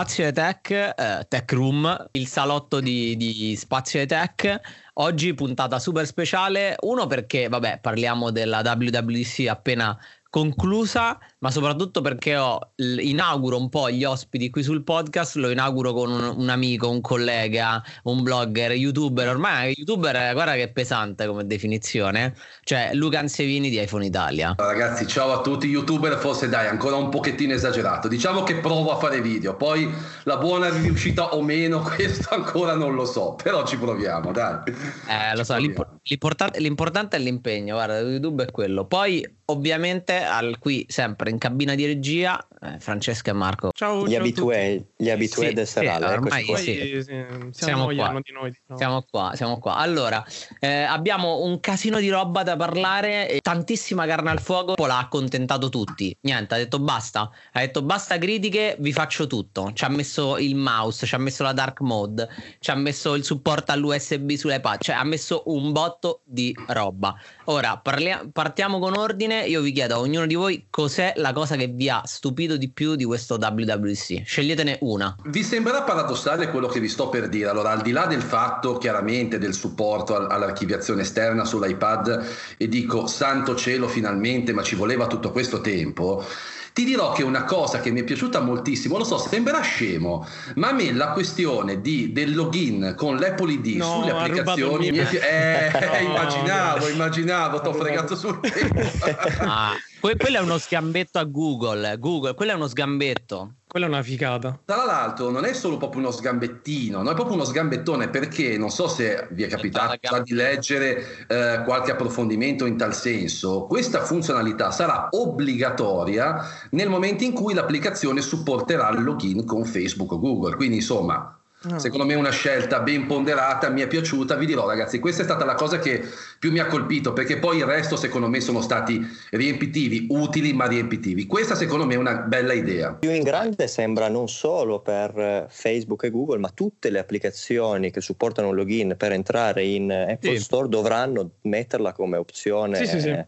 Spazio Tech, eh, Tech Room, il salotto di, di Spazio Tech. Oggi puntata super speciale, uno perché, vabbè, parliamo della WWDC appena conclusa, ma soprattutto perché ho, inauguro un po' gli ospiti qui sul podcast, lo inauguro con un, un amico, un collega, un blogger, youtuber, ormai youtuber guarda che è pesante come definizione, cioè Luca Ansevini di iPhone Italia. Ragazzi, ciao a tutti, youtuber forse dai, ancora un pochettino esagerato, diciamo che provo a fare video, poi la buona riuscita o meno, questo ancora non lo so, però ci proviamo, dai. Eh, lo so, l'importante, l'importante è l'impegno, guarda, YouTube è quello. Poi ovviamente al, qui sempre in cabina di regia eh, Francesca e Marco. Ciao, gli ciao abitué, gli abitué sì, del serale. Sì, ormai sì. Sì, siamo, siamo, qua. Di noi, diciamo. siamo qua. Siamo qua. Allora, eh, abbiamo un casino di roba da parlare, e tantissima carne al fuoco. L'ha accontentato tutti. Niente, ha detto basta. Ha detto basta critiche, vi faccio tutto. Ci ha messo il mouse, ci ha messo la dark mode, ci ha messo il supporto all'USB sull'iPad, cioè ha messo un botto di roba. Ora parlia- partiamo con ordine. Io vi chiedo a ognuno di voi cos'è la cosa che vi ha stupito di più di questo WWC. Sceglietene una. Vi sembrerà paradossale quello che vi sto per dire. Allora, al di là del fatto chiaramente del supporto all'archiviazione esterna sull'iPad, e dico santo cielo finalmente, ma ci voleva tutto questo tempo. Ti dirò che una cosa che mi è piaciuta moltissimo, lo so, sembrerà scemo, ma a me la questione di, del login con l'Apple ID no, sulle applicazioni, eh, no, immaginavo, immaginavo, ti ho fregato sul tempo. ah, quello è uno sgambetto a Google, Google, quello è uno sgambetto. Quella è una figata. Tra l'altro, non è solo proprio uno sgambettino, no? è proprio uno sgambettone perché non so se vi è capitato già di leggere eh, qualche approfondimento in tal senso. Questa funzionalità sarà obbligatoria nel momento in cui l'applicazione supporterà il login con Facebook o Google. Quindi, insomma. Secondo me è una scelta ben ponderata, mi è piaciuta. Vi dirò, ragazzi, questa è stata la cosa che più mi ha colpito, perché poi il resto, secondo me, sono stati riempitivi, utili ma riempitivi. Questa, secondo me, è una bella idea. Più in grande sembra non solo per eh, Facebook e Google, ma tutte le applicazioni che supportano un login per entrare in Apple sì. Store dovranno metterla come opzione. Sì, sì, sì.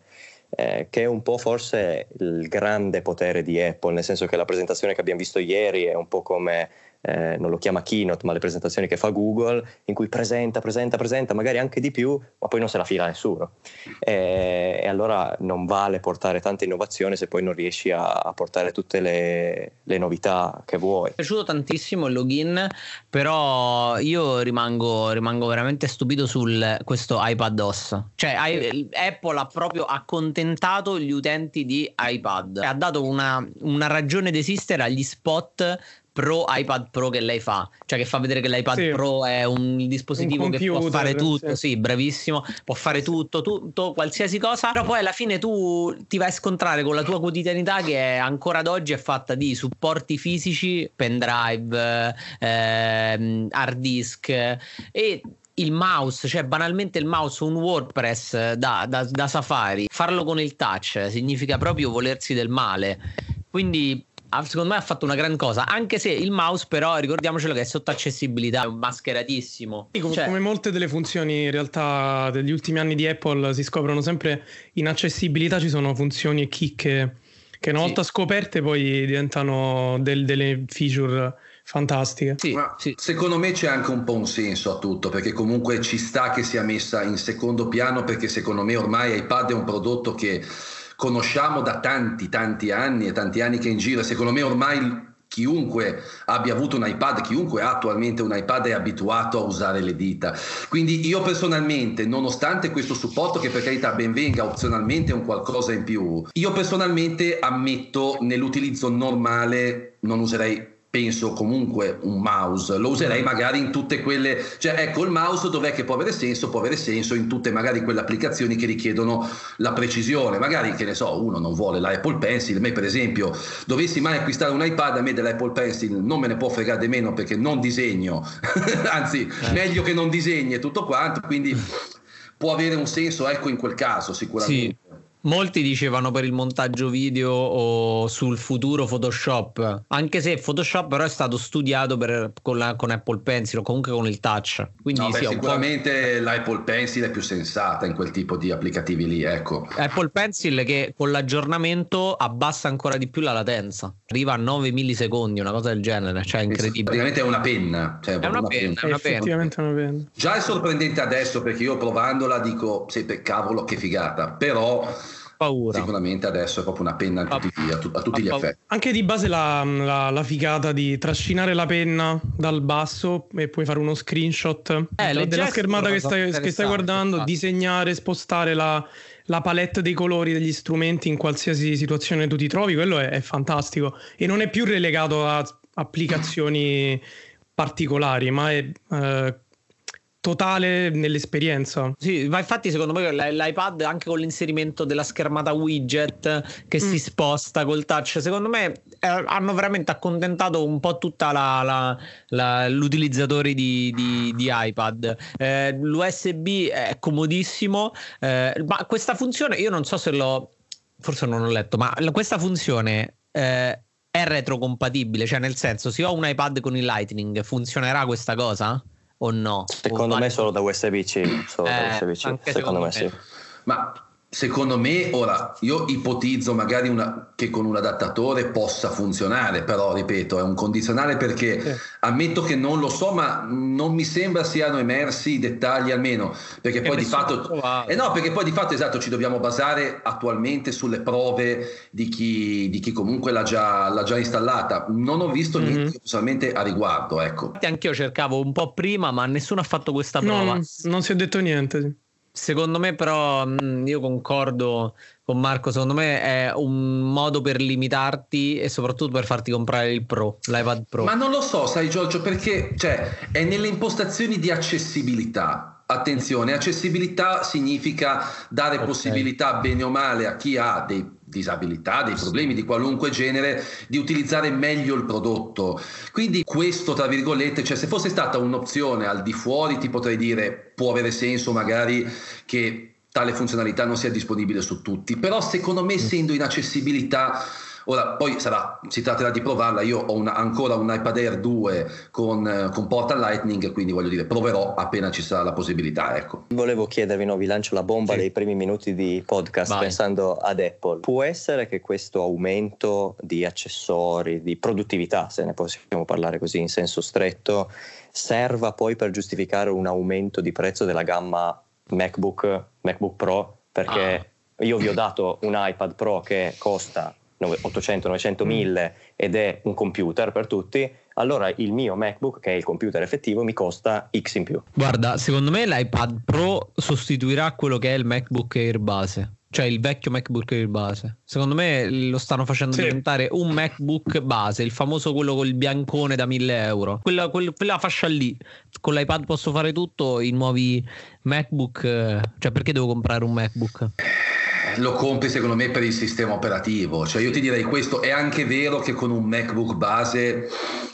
Eh, che è un po' forse il grande potere di Apple, nel senso che la presentazione che abbiamo visto ieri è un po' come eh, non lo chiama keynote, ma le presentazioni che fa Google, in cui presenta, presenta, presenta, magari anche di più, ma poi non se la fila nessuno. E, e allora non vale portare tanta innovazione se poi non riesci a, a portare tutte le, le, novità che vuoi. Mi è piaciuto tantissimo il login, però io rimango, rimango veramente stupito su questo iPad OS. Cioè Apple ha proprio accontentato gli utenti di iPad. Ha dato una, una ragione d'esistere agli spot Pro iPad Pro che lei fa, cioè che fa vedere che l'iPad sì. Pro è un dispositivo un computer, che può fare tutto, sì. sì. bravissimo, può fare tutto, tutto, qualsiasi cosa, però poi alla fine tu ti vai a scontrare con la tua quotidianità che è, ancora ad oggi è fatta di supporti fisici, pendrive, ehm, hard disk e il mouse, cioè banalmente il mouse, un WordPress da, da, da Safari, farlo con il touch significa proprio volersi del male. Quindi secondo me ha fatto una gran cosa, anche se il mouse però ricordiamocelo che è sotto accessibilità, è mascheratissimo. Sì, come, cioè... come, molte delle funzioni in realtà degli ultimi anni di Apple si scoprono sempre in accessibilità, ci sono funzioni e chicche che una sì. volta scoperte poi diventano del, delle feature fantastiche. Sì, sì. Secondo me c'è anche un po' un senso a tutto, perché comunque ci sta che sia messa in secondo piano, perché secondo me ormai iPad è un prodotto che conosciamo da tanti, tanti anni e tanti anni che è in giro. Secondo me ormai chiunque abbia avuto un iPad, chiunque ha attualmente un iPad è abituato a usare le dita. Quindi io personalmente, nonostante questo supporto che per carità ben venga opzionalmente un qualcosa in più, io personalmente ammetto nell'utilizzo normale non userei penso comunque un mouse, lo userei magari in tutte quelle, cioè ecco il mouse dov'è che può avere senso? Può avere senso in tutte magari quelle applicazioni che richiedono la precisione, magari che ne so, uno non vuole l'Apple Pencil, me per esempio dovessi mai acquistare un iPad, a me dell'Apple Pencil non me ne può fregare di meno perché non disegno, anzi eh. meglio che non disegni e tutto quanto, quindi può avere un senso ecco in quel caso sicuramente. Sì. Molti dicevano per il montaggio video o sul futuro Photoshop, anche se Photoshop però è stato studiato per, con, la, con, Apple Pencil o comunque con il touch. Quindi no, beh, sì, sicuramente l'Apple Pencil è più sensata in quel tipo di applicativi lì, ecco. Apple Pencil che con l'aggiornamento abbassa ancora di più la latenza, arriva a 9 millisecondi, una cosa del genere, cioè è incredibile. Praticamente è una penna. Cioè è una, una penna, penna. È una effettivamente una penna. Già è sorprendente adesso perché io provandola dico, sì, per cavolo che figata, però paura. Sicuramente adesso è proprio una penna a tutti, a, a tutti gli effetti. Anche di base la, la, la, figata di trascinare la penna dal basso e poi fare uno screenshot eh, della schermata che stai, che stai guardando, infatti. disegnare, spostare la, la palette dei colori degli strumenti in qualsiasi situazione tu ti trovi, quello è, è fantastico e non è più relegato a applicazioni particolari, ma è eh, totale nell'esperienza. Sì, ma infatti secondo me l'iPad anche con l'inserimento della schermata widget che mm. si sposta col touch, secondo me eh, hanno veramente accontentato un po' tutta la, la, la, l'utilizzatore di, di, di iPad. Eh, L'USB è comodissimo, eh, ma questa funzione io non so se l'ho, forse non ho letto, ma questa funzione... Eh, è retrocompatibile, cioè nel senso, se ho un iPad con il Lightning, funzionerà questa cosa? O no? Secondo o me solo da USB-C, solo eh, da USB-C. Secondo, secondo me, me sì. Ma Secondo me, ora io ipotizzo magari una, che con un adattatore possa funzionare, però ripeto, è un condizionale perché sì. ammetto che non lo so, ma non mi sembra siano emersi i dettagli almeno, perché poi di fatto eh no, perché poi di fatto esatto, ci dobbiamo basare attualmente sulle prove di chi, di chi comunque l'ha già, l'ha già, installata. Non ho visto mm-hmm. niente personalmente a riguardo, ecco. Anch'io cercavo un po' prima, ma nessuno ha fatto questa prova. No, non si è detto niente. Secondo me, però, mm, io concordo con Marco. Secondo me è un modo per limitarti e soprattutto per farti comprare il Pro, l'iPad Pro. Ma non lo so, sai, Giorgio, perché cioè, è nelle impostazioni di accessibilità. Attenzione, accessibilità significa dare okay. possibilità bene o male a chi ha dei disabilità, dei problemi di qualunque genere, di utilizzare meglio il prodotto. Quindi questo, tra virgolette, cioè se fosse stata un'opzione al di fuori, ti potrei dire può avere senso magari che tale funzionalità non sia disponibile su tutti, però secondo me essendo in accessibilità Ora, poi sarà, si tratterà di provarla. Io ho una, ancora un iPad Air 2 con, con porta Lightning, quindi voglio dire, proverò appena ci sarà la possibilità. Ecco. Volevo chiedervi, no, vi lancio la bomba sì. dei primi minuti di podcast Vai. pensando ad Apple. Può essere che questo aumento di accessori, di produttività, se ne possiamo parlare così in senso stretto, serva poi per giustificare un aumento di prezzo della gamma MacBook, MacBook Pro? Perché ah. io vi ho dato un iPad Pro che costa 800, 900, 1000 ed è un computer per tutti, allora il mio MacBook, che è il computer effettivo, mi costa X in più. Guarda, secondo me l'iPad Pro sostituirà quello che è il MacBook Air base. Cioè il vecchio MacBook Air base. Secondo me lo stanno facendo sì. diventare un MacBook base, il famoso quello col biancone da 1000 euro. Quella, quella, quella fascia lì. Con l'iPad posso fare tutto, i nuovi MacBook. Eh, cioè perché devo comprare un MacBook? Lo compri secondo me per il sistema operativo. Cioè io ti direi questo, è anche vero che con un MacBook base,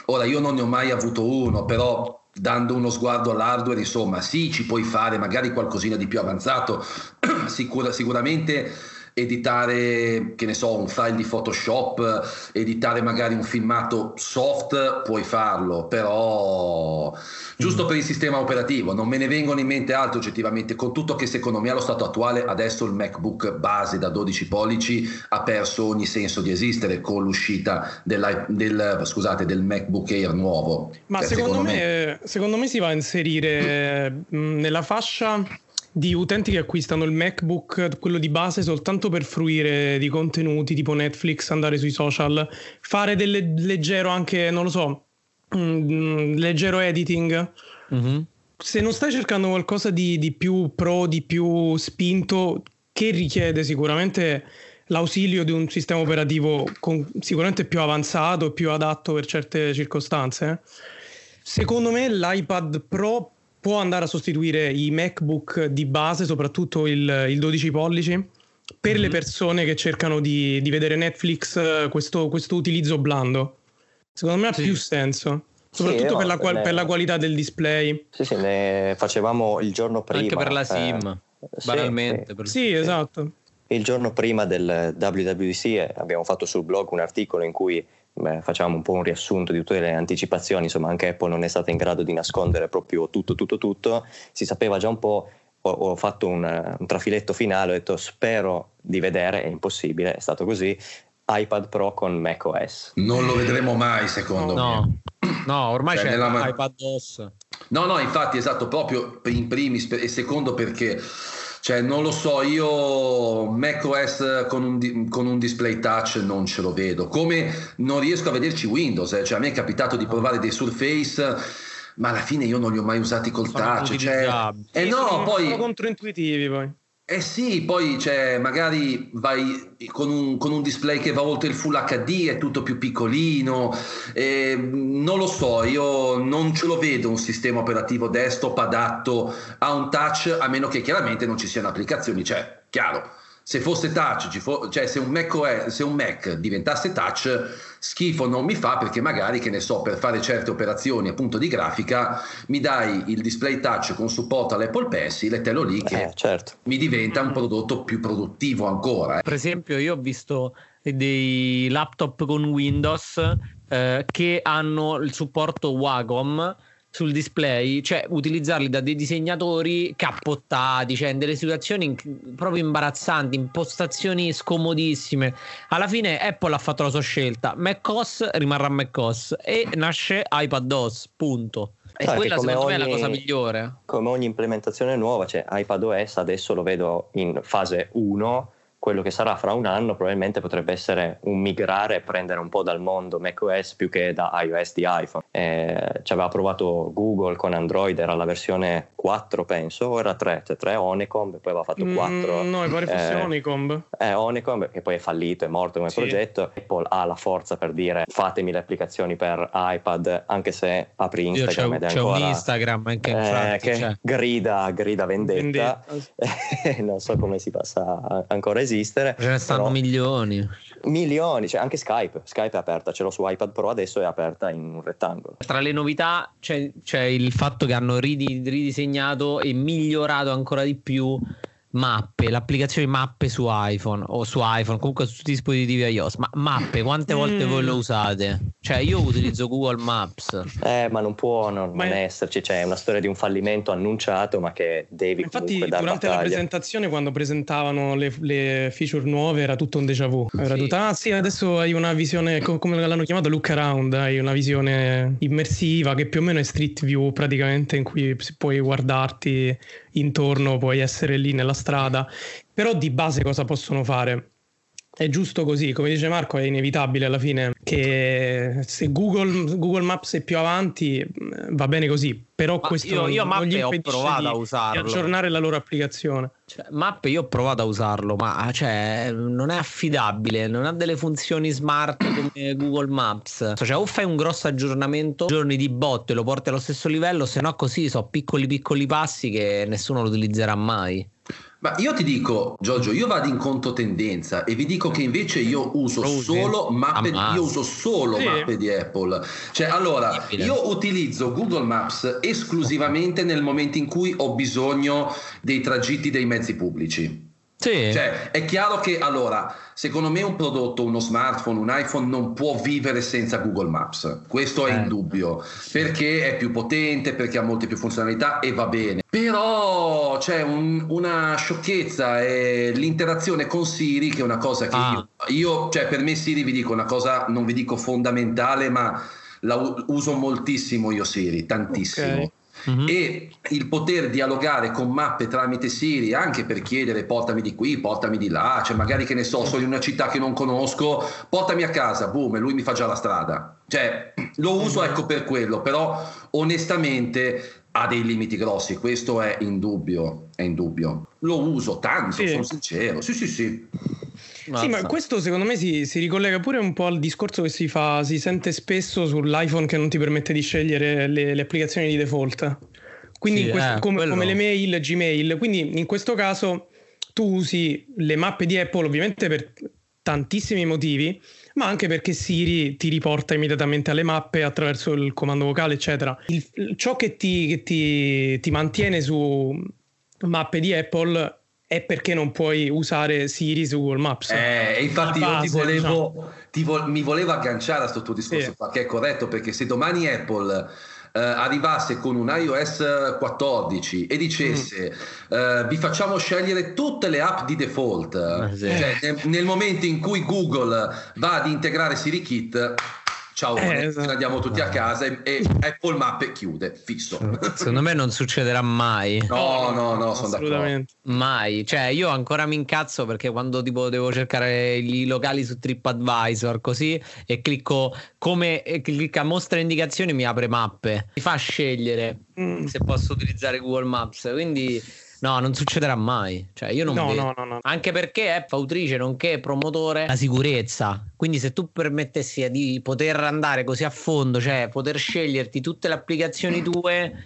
ora io non ne ho mai avuto uno, però dando uno sguardo all'hardware, insomma, sì, ci puoi fare magari qualcosina di più avanzato, Sicura, sicuramente editare, che ne so, un file di Photoshop, editare magari un filmato soft, puoi farlo, però giusto per il sistema operativo, non me ne vengono in mente altro oggettivamente, con tutto che secondo me allo stato attuale adesso il MacBook base da 12 pollici ha perso ogni senso di esistere con l'uscita del, scusate, del MacBook Air nuovo. Ma secondo, secondo, me, me, secondo me si va a inserire nella fascia di utenti che acquistano il MacBook, quello di base, soltanto per fruire di contenuti tipo Netflix, andare sui social, fare del leggero anche, non lo so, mm, leggero editing. Mm-hmm. Se non stai cercando qualcosa di, di più pro, di più spinto, che richiede sicuramente l'ausilio di un sistema operativo con, sicuramente più avanzato, più adatto per certe circostanze. Secondo me l'iPad Pro può andare a sostituire i MacBook di base, soprattutto il, il 12 pollici, per mm-hmm. le mhm. persone che cercano di, di vedere Netflix, questo, questo, utilizzo blando. Secondo me ha sì. più senso. Soprattutto sì, per, la, per, la, qualità del display. Sì, sì, ne facevamo il giorno prima. Anche per la eh, SIM, eh, banalmente. Sì, sì, esatto. il giorno prima del WWDC abbiamo fatto sul blog un articolo in cui beh, facciamo un po' un riassunto di tutte le anticipazioni, insomma anche Apple non è stata in grado di nascondere proprio tutto, tutto, tutto, si sapeva già un po', ho, ho fatto un, un, trafiletto finale, ho detto spero di vedere, è impossibile, è stato così, iPad Pro con macOS. Non lo vedremo mai secondo no. me. No, ormai cioè, c'è nella... iPad OS. No, no, infatti esatto, proprio in primis e secondo perché cioè, non lo so, io macOS con un, con un display touch non ce lo vedo. Come non riesco a vederci Windows, eh. cioè, a me è capitato di provare dei Surface ma alla fine io non li ho mai usati col sono touch. Cioè, eh no, poi... sono controintuitivi poi. Eh sì, poi cioè, magari vai con un, con un, display che va oltre il Full HD, è tutto più piccolino, eh, non lo so, io non ce lo vedo un sistema operativo desktop adatto a un touch, a meno che chiaramente non ci siano applicazioni, cioè, chiaro, se fosse touch, fo- cioè se un, Mac OS, se un Mac diventasse touch, schifo non mi fa perché magari, che ne so, per fare certe operazioni appunto di grafica, mi dai il display touch con supporto all'Apple Pencil e te lo lì che eh, certo. mi diventa un prodotto più produttivo ancora. Eh. Per esempio io ho visto dei laptop con Windows eh, che hanno il supporto Wacom sul display, cioè utilizzarli da dei disegnatori cappottati, cioè in delle situazioni proprio imbarazzanti, impostazioni scomodissime. Alla fine Apple ha fatto la sua scelta, macOS rimarrà macOS e nasce iPadOS, punto. E Sai quella secondo ogni, me è la cosa migliore. Come ogni implementazione nuova, cioè iPadOS adesso lo vedo in fase 1 quello che sarà fra un anno probabilmente potrebbe essere un migrare e prendere un po' dal mondo macOS più che da iOS di iPhone. Eh, ci aveva provato Google con Android, era la versione 4 penso, o era 3, cioè 3 Honeycomb e poi aveva fatto 4. Mm, no, mi pare fosse eh, Honeycomb. Eh, Honeycomb che poi è fallito, è morto come sì. progetto. Apple ha la forza per dire fatemi le applicazioni per iPad anche se apri Instagram ed è c'è ancora... un Instagram anche in eh, che c'è. grida, grida vendetta. vendetta. non so come si possa ancora esistere. Ce ne stanno milioni. Milioni, cioè anche Skype. Skype è aperta, ce l'ho su iPad Pro adesso è aperta in un rettangolo. Tra le novità c'è, c'è il fatto che hanno ridisegnato e migliorato ancora di più mappe, l'applicazione mappe su iPhone o su iPhone, comunque su dispositivi iOS. Ma mappe, quante volte mm. voi lo usate? Cioè, io utilizzo Google Maps. Eh, ma non può non, non esserci. Cioè, una storia di un fallimento annunciato, ma che devi Infatti, durante battaglia. la presentazione, quando presentavano le, le, feature nuove, era tutto un déjà vu. Era sì. tutto, ah sì, adesso hai una visione, come l'hanno chiamato, look around, hai una visione immersiva che più o meno è street view praticamente, in cui puoi guardarti intorno, puoi essere lì nella strada. Però di base cosa possono fare? È giusto così, come dice Marco, è inevitabile alla fine che se Google, Google Maps è più avanti va bene così, però Ma questo io, io non gli ho provato di, a usarlo. Di aggiornare la loro applicazione. Cioè, Mappe io ho provato a usarlo, ma cioè, non è affidabile, non ha delle funzioni smart come Google Maps. Cioè, o fai un grosso aggiornamento giorni di botte, lo porti allo stesso livello, se no così sono piccoli piccoli passi che nessuno lo utilizzerà mai. Ma io ti dico, Giorgio, io vado in controtendenza e vi dico che invece io uso solo mappe, io uso solo sì. mappe di Apple. Cioè, allora, io utilizzo Google Maps esclusivamente nel momento in cui ho bisogno dei tragitti dei mezzi pubblici. Sì. Cioè, è chiaro che allora, secondo me un prodotto, uno smartphone, un iPhone non può vivere senza Google Maps. Questo è eh. indubbio, perché è più potente, perché ha molte più funzionalità e va bene. Però c'è un, una sciocchezza e l'interazione con Siri che è una cosa che ah. io, io, cioè per me Siri vi dico una cosa, non vi dico fondamentale, ma la uso moltissimo io Siri, tantissimo. Okay. Mm-hmm. e il poter dialogare con mappe tramite Siri anche per chiedere portami di qui, portami di là, cioè magari che ne so, sono in una città che non conosco, portami a casa, boom, e lui mi fa già la strada. Cioè, lo uso ecco per quello, però onestamente ha dei limiti grossi, questo è indubbio, è indubbio. Lo uso tanto, sì. sono sincero. Sì, sì, sì. Mazza. Sì, ma questo secondo me si, si, ricollega pure un po' al discorso che si fa, si sente spesso sull'iPhone che non ti permette di scegliere le, le applicazioni di default. Quindi sì, questo, eh, come, come, le mail, Gmail. Quindi in questo caso tu usi le mappe di Apple ovviamente per tantissimi motivi, ma anche perché Siri ti riporta immediatamente alle mappe attraverso il comando vocale, eccetera. Il, ciò che, ti, che ti, ti mantiene su mappe di Apple è perché non puoi usare Siri su Google Maps. Eh, infatti base, io ti volevo, diciamo. ti vo- mi volevo agganciare a questo tuo discorso sì. qua, che è corretto, perché se domani Apple eh, arrivasse con un iOS 14 e dicesse mm. eh, vi facciamo scegliere tutte le app di default, eh, sì. cioè, nel, nel momento in cui Google va ad integrare SiriKit ciao, eh, esatto. andiamo tutti a casa e, e Apple Map chiude, fisso. Secondo me non succederà mai. No, no, no, sono d'accordo. Mai, cioè io ancora mi incazzo perché quando tipo devo cercare i locali su TripAdvisor così e clicco come e clicca mostra indicazioni mi apre mappe, mi fa scegliere mm. se posso utilizzare Google Maps, quindi No, non succederà mai. Cioè, io non no, vedo. No, no, Anche perché è fautrice, nonché promotore la sicurezza. Quindi, se tu permettessi di poter andare così a fondo, cioè poter sceglierti tutte le applicazioni tue.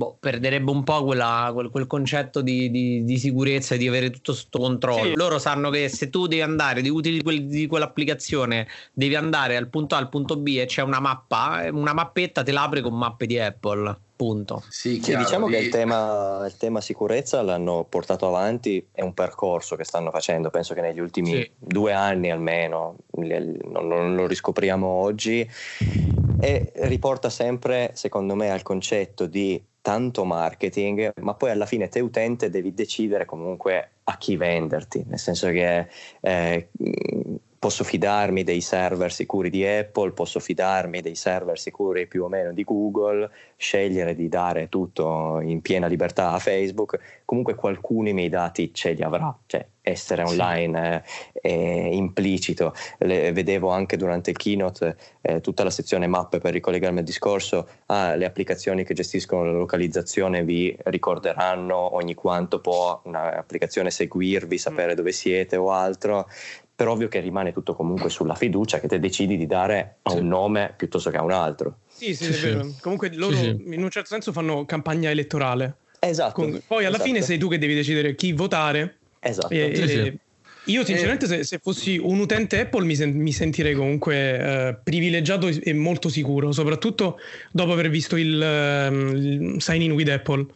Boh, perderebbe un po' quella, quel, quel, concetto di, di, di, sicurezza e di avere tutto sotto controllo. Sì. Loro sanno che se tu devi andare, di utili quel, di quell'applicazione, devi andare al punto A al punto B e c'è una mappa, una mappetta te l'apri con mappe di Apple punto. Sì, sì diciamo che il tema, il tema, sicurezza l'hanno portato avanti, è un percorso che stanno facendo, penso che negli ultimi sì. due anni almeno, non, non lo riscopriamo oggi, e riporta sempre, secondo me, al concetto di tanto marketing, ma poi alla fine te utente devi decidere comunque a chi venderti, nel senso che eh, posso fidarmi dei server sicuri di Apple, posso fidarmi dei server sicuri più o meno di Google, scegliere di dare tutto in piena libertà a Facebook, comunque qualcuno i miei dati ce li avrà, cioè essere online sì. è, è, implicito. Le, vedevo anche durante il keynote eh, tutta la sezione mappe per ricollegarmi al discorso, ah, le applicazioni che gestiscono la localizzazione vi ricorderanno ogni quanto può un'applicazione seguirvi, sapere mm. dove siete o altro per ovvio che rimane tutto comunque sulla fiducia che te decidi di dare a un nome piuttosto che a un altro. Sì, sì, è vero. Comunque loro in un certo senso fanno campagna elettorale. Esatto. Con... Poi alla esatto. fine sei tu che devi decidere chi votare. Esatto. E, sì, sì. Io sinceramente se, se, fossi un utente Apple mi, sen- mi sentirei comunque eh, privilegiato e molto sicuro, soprattutto dopo aver visto il, um, il sign in with Apple.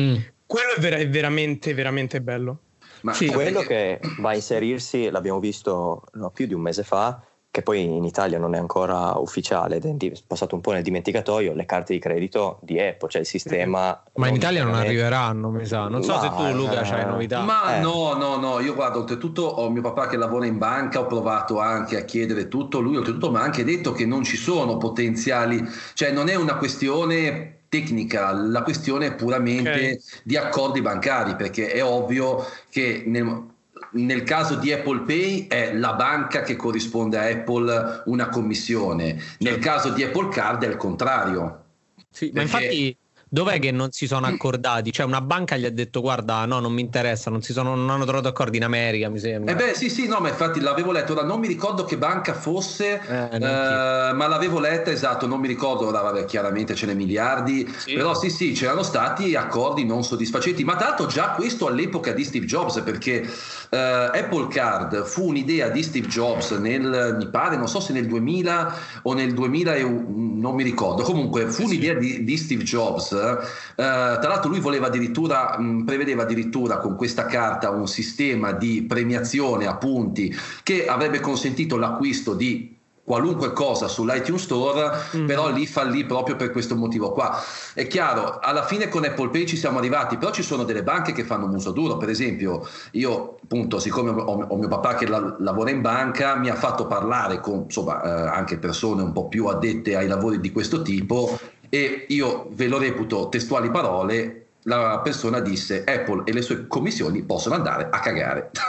Mm. Quello è, ver- è veramente, veramente bello. Ma sì, quello perché... che va a inserirsi, l'abbiamo visto no, più di un mese fa, che poi in Italia non è ancora ufficiale ed è passato un po' nel dimenticatoio, le carte di credito di Apple, cioè il sistema... Ma in Italia non arriveranno, mi sa. Non so ma, se tu Luca eh, hai novità. Ma eh. no, no, no, io guardo, oltretutto ho mio papà che lavora in banca, ho provato anche a chiedere tutto, lui oltretutto mi ha anche detto che non ci sono potenziali, cioè non è una questione tecnica, la questione è puramente okay. di accordi bancari, perché è ovvio che nel, nel caso di Apple Pay è la banca che corrisponde a Apple una commissione, nel caso di Apple Card è il contrario. Sì, ma infatti Dov'è che non si sono accordati? Cioè, una banca gli ha detto: Guarda, no, non mi interessa, non, sono, non hanno trovato accordi in America, mi sembra. Eh beh, sì, sì, no, ma infatti l'avevo letto. Ora non mi ricordo che banca fosse, eh, eh, ma l'avevo letta, esatto, non mi ricordo. Ora, vabbè, chiaramente ce ne miliardi, sì. però sì, sì, c'erano stati accordi non soddisfacenti. Ma tanto già questo all'epoca di Steve Jobs, perché eh, Apple Card fu un'idea di Steve Jobs nel, mi pare, non so se nel 2000 o nel 2000, non mi ricordo. Comunque, fu un'idea di, di Steve Jobs tra l'altro lui voleva addirittura, mh, prevedeva addirittura con questa carta un sistema di premiazione a punti che avrebbe consentito l'acquisto di qualunque cosa sull'iTunes Store, mm. però lì fallì proprio per questo motivo qua. È chiaro, alla fine con Apple Pay ci siamo arrivati, però ci sono delle banche che fanno un uso duro, per esempio io appunto, siccome ho, ho mio papà che la, lavora in banca, mi ha fatto parlare con insomma eh, anche persone un po' più addette ai lavori di questo tipo e io ve lo reputo testuali parole la persona disse Apple e le sue commissioni possono andare a cagare.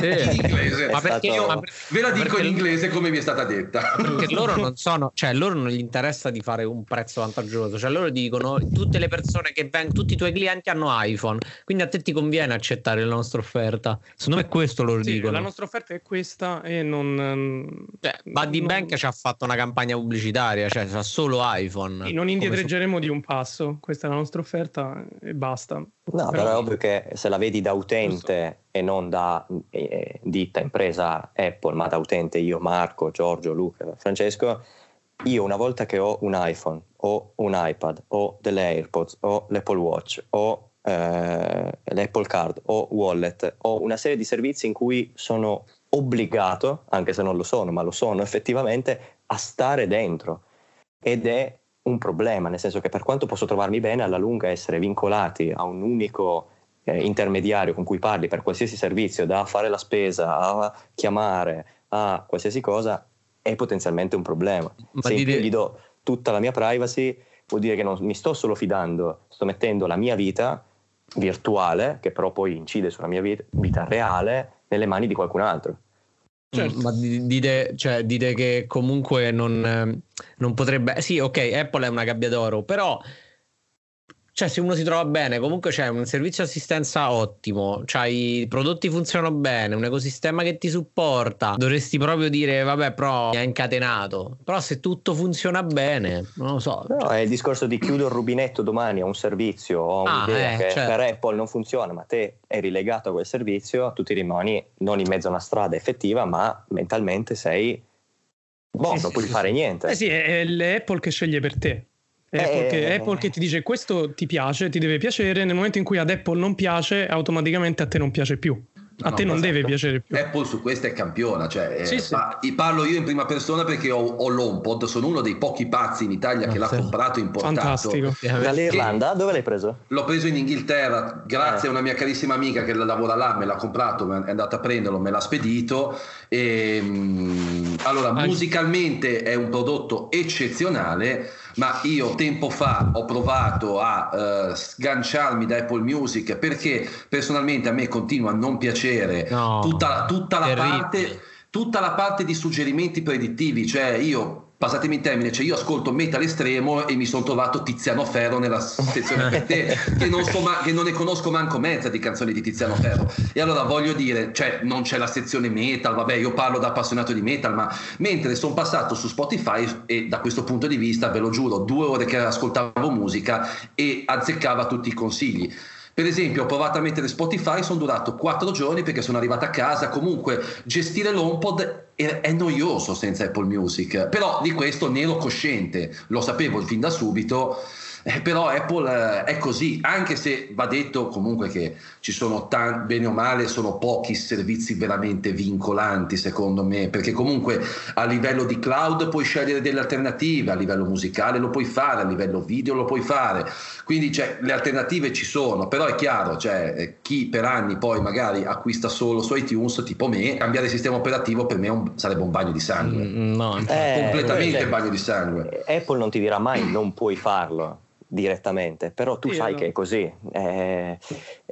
In inglese. ma perché io, ma ve la dico in inglese come mi è stata detta. perché loro non sono cioè loro non gli interessa di fare un prezzo vantaggioso. Cioè loro dicono tutte le persone che vengono tutti i tuoi clienti hanno iPhone quindi a te ti conviene accettare la nostra offerta. Secondo me questo loro sì, dicono. la nostra offerta è questa e non cioè, Buddy non... Bank ci ha fatto una campagna pubblicitaria cioè ha solo iPhone. E non indietreggeremo su... di un passo. Questa è la nostra offerta e basta. No, però, però è ovvio che se la vedi da utente e non da eh, ditta impresa Apple, ma da utente io, Marco, Giorgio, Luca, Francesco, io una volta che ho un iPhone, o un iPad, o delle AirPods, o l'Apple Watch, o eh, l'Apple Card o Wallet o una serie di servizi in cui sono obbligato, anche se non lo sono, ma lo sono effettivamente, a stare dentro. Ed è un problema, nel senso che per quanto posso trovarmi bene, alla lunga essere vincolati a un unico eh, intermediario con cui parli per qualsiasi servizio, da fare la spesa a chiamare a qualsiasi cosa, è potenzialmente un problema. Ma Se dire... gli do tutta la mia privacy, vuol dire che non mi sto solo fidando, sto mettendo la mia vita virtuale, che però poi incide sulla mia vita, vita reale, nelle mani di qualcun altro. Certo. Ma dite, cioè, dite, che comunque non, non potrebbe. Sì, ok, Apple è una gabbia d'oro, però cioè, se uno si trova bene, comunque c'è un servizio assistenza ottimo, c'hai i prodotti funzionano bene, un ecosistema che ti supporta. Dovresti proprio dire, vabbè, però mi ha incatenato. Però se tutto funziona bene, non lo so. No, è il discorso di chiudo il rubinetto domani a un servizio o a un'idea ah, eh, che certo. per Apple non funziona, ma te eri legato a quel servizio, tu ti rimani non in mezzo a una strada effettiva, ma mentalmente sei boh, sì, non puoi sì, fare niente. Eh sì, è l'Apple che sceglie per te. Apple, che, eh. Apple che ti dice questo ti piace, ti deve piacere, nel momento in cui ad Apple non piace, automaticamente a te non piace più. A no, te non deve piacere più. Apple su questo è campiona, cioè, sì, eh, sì. parlo io in prima persona perché ho, ho l'HomePod, sono uno dei pochi pazzi in Italia che l'ha comprato importato. Fantastico. Dall'Irlanda? Dove l'hai preso? L'ho preso in Inghilterra, grazie eh. a una mia carissima amica che lavora là, me l'ha comprato, è andata a prenderlo, me l'ha spedito. E, ehm, allora, ah. musicalmente è un prodotto eccezionale ma io tempo fa ho provato a uh, sganciarmi da Apple Music perché personalmente a me continua a non piacere no, tutta, tutta, la parte, tutta la parte di suggerimenti predittivi, cioè io passatemi in termine, cioè io ascolto metal estremo e mi sono trovato Tiziano Ferro nella sezione per te, che non, so ma- che non ne conosco manco mezza di canzoni di Tiziano Ferro. E allora voglio dire, cioè non c'è la sezione metal, vabbè io parlo da appassionato di metal, ma mentre sono passato su Spotify e da questo punto di vista, ve lo giuro, due ore che ascoltavo musica e azzeccava tutti i consigli. Per esempio, ho provato a mettere Spotify, sono durato quattro giorni perché sono arrivato a casa. Comunque, gestire l'HomePod è, è noioso senza Apple Music, però di questo ne ero cosciente, lo sapevo fin da subito eh, però Apple eh, è così, anche se va detto comunque che ci sono tanti, bene o male, sono pochi servizi veramente vincolanti secondo me, perché comunque a livello di cloud puoi scegliere delle alternative, a livello musicale lo puoi fare, a livello video lo puoi fare, quindi cioè, le alternative ci sono, però è chiaro, cioè, eh, chi per anni poi magari acquista solo su iTunes, tipo me, cambiare sistema operativo per me un, sarebbe un bagno di sangue. Mm, no, eh, completamente cioè, bagno di sangue. Apple non ti dirà mai non puoi farlo direttamente, però tu sì, sai no. che è così, eh,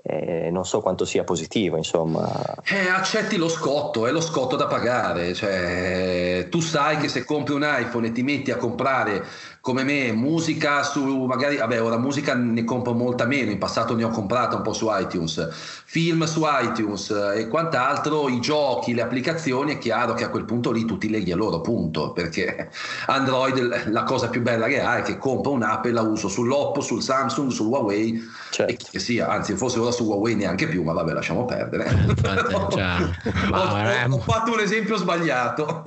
eh, non so quanto sia positivo, insomma. Eh, accetti lo scotto, è lo scotto da pagare, cioè, tu sai che se compri un iPhone e ti metti a comprare come me musica su magari vabbè ora musica ne compro molta meno in passato ne ho comprata un po' su iTunes film su iTunes e quant'altro i giochi le applicazioni è chiaro che a quel punto lì tu ti leghi a loro punto perché Android la cosa più bella che ha è che compro un'app e la uso sull'Oppo sul Samsung sul Huawei certo. e che sia anzi forse ora su Huawei neanche più ma vabbè lasciamo perdere. Ho, ho, ho fatto un esempio sbagliato.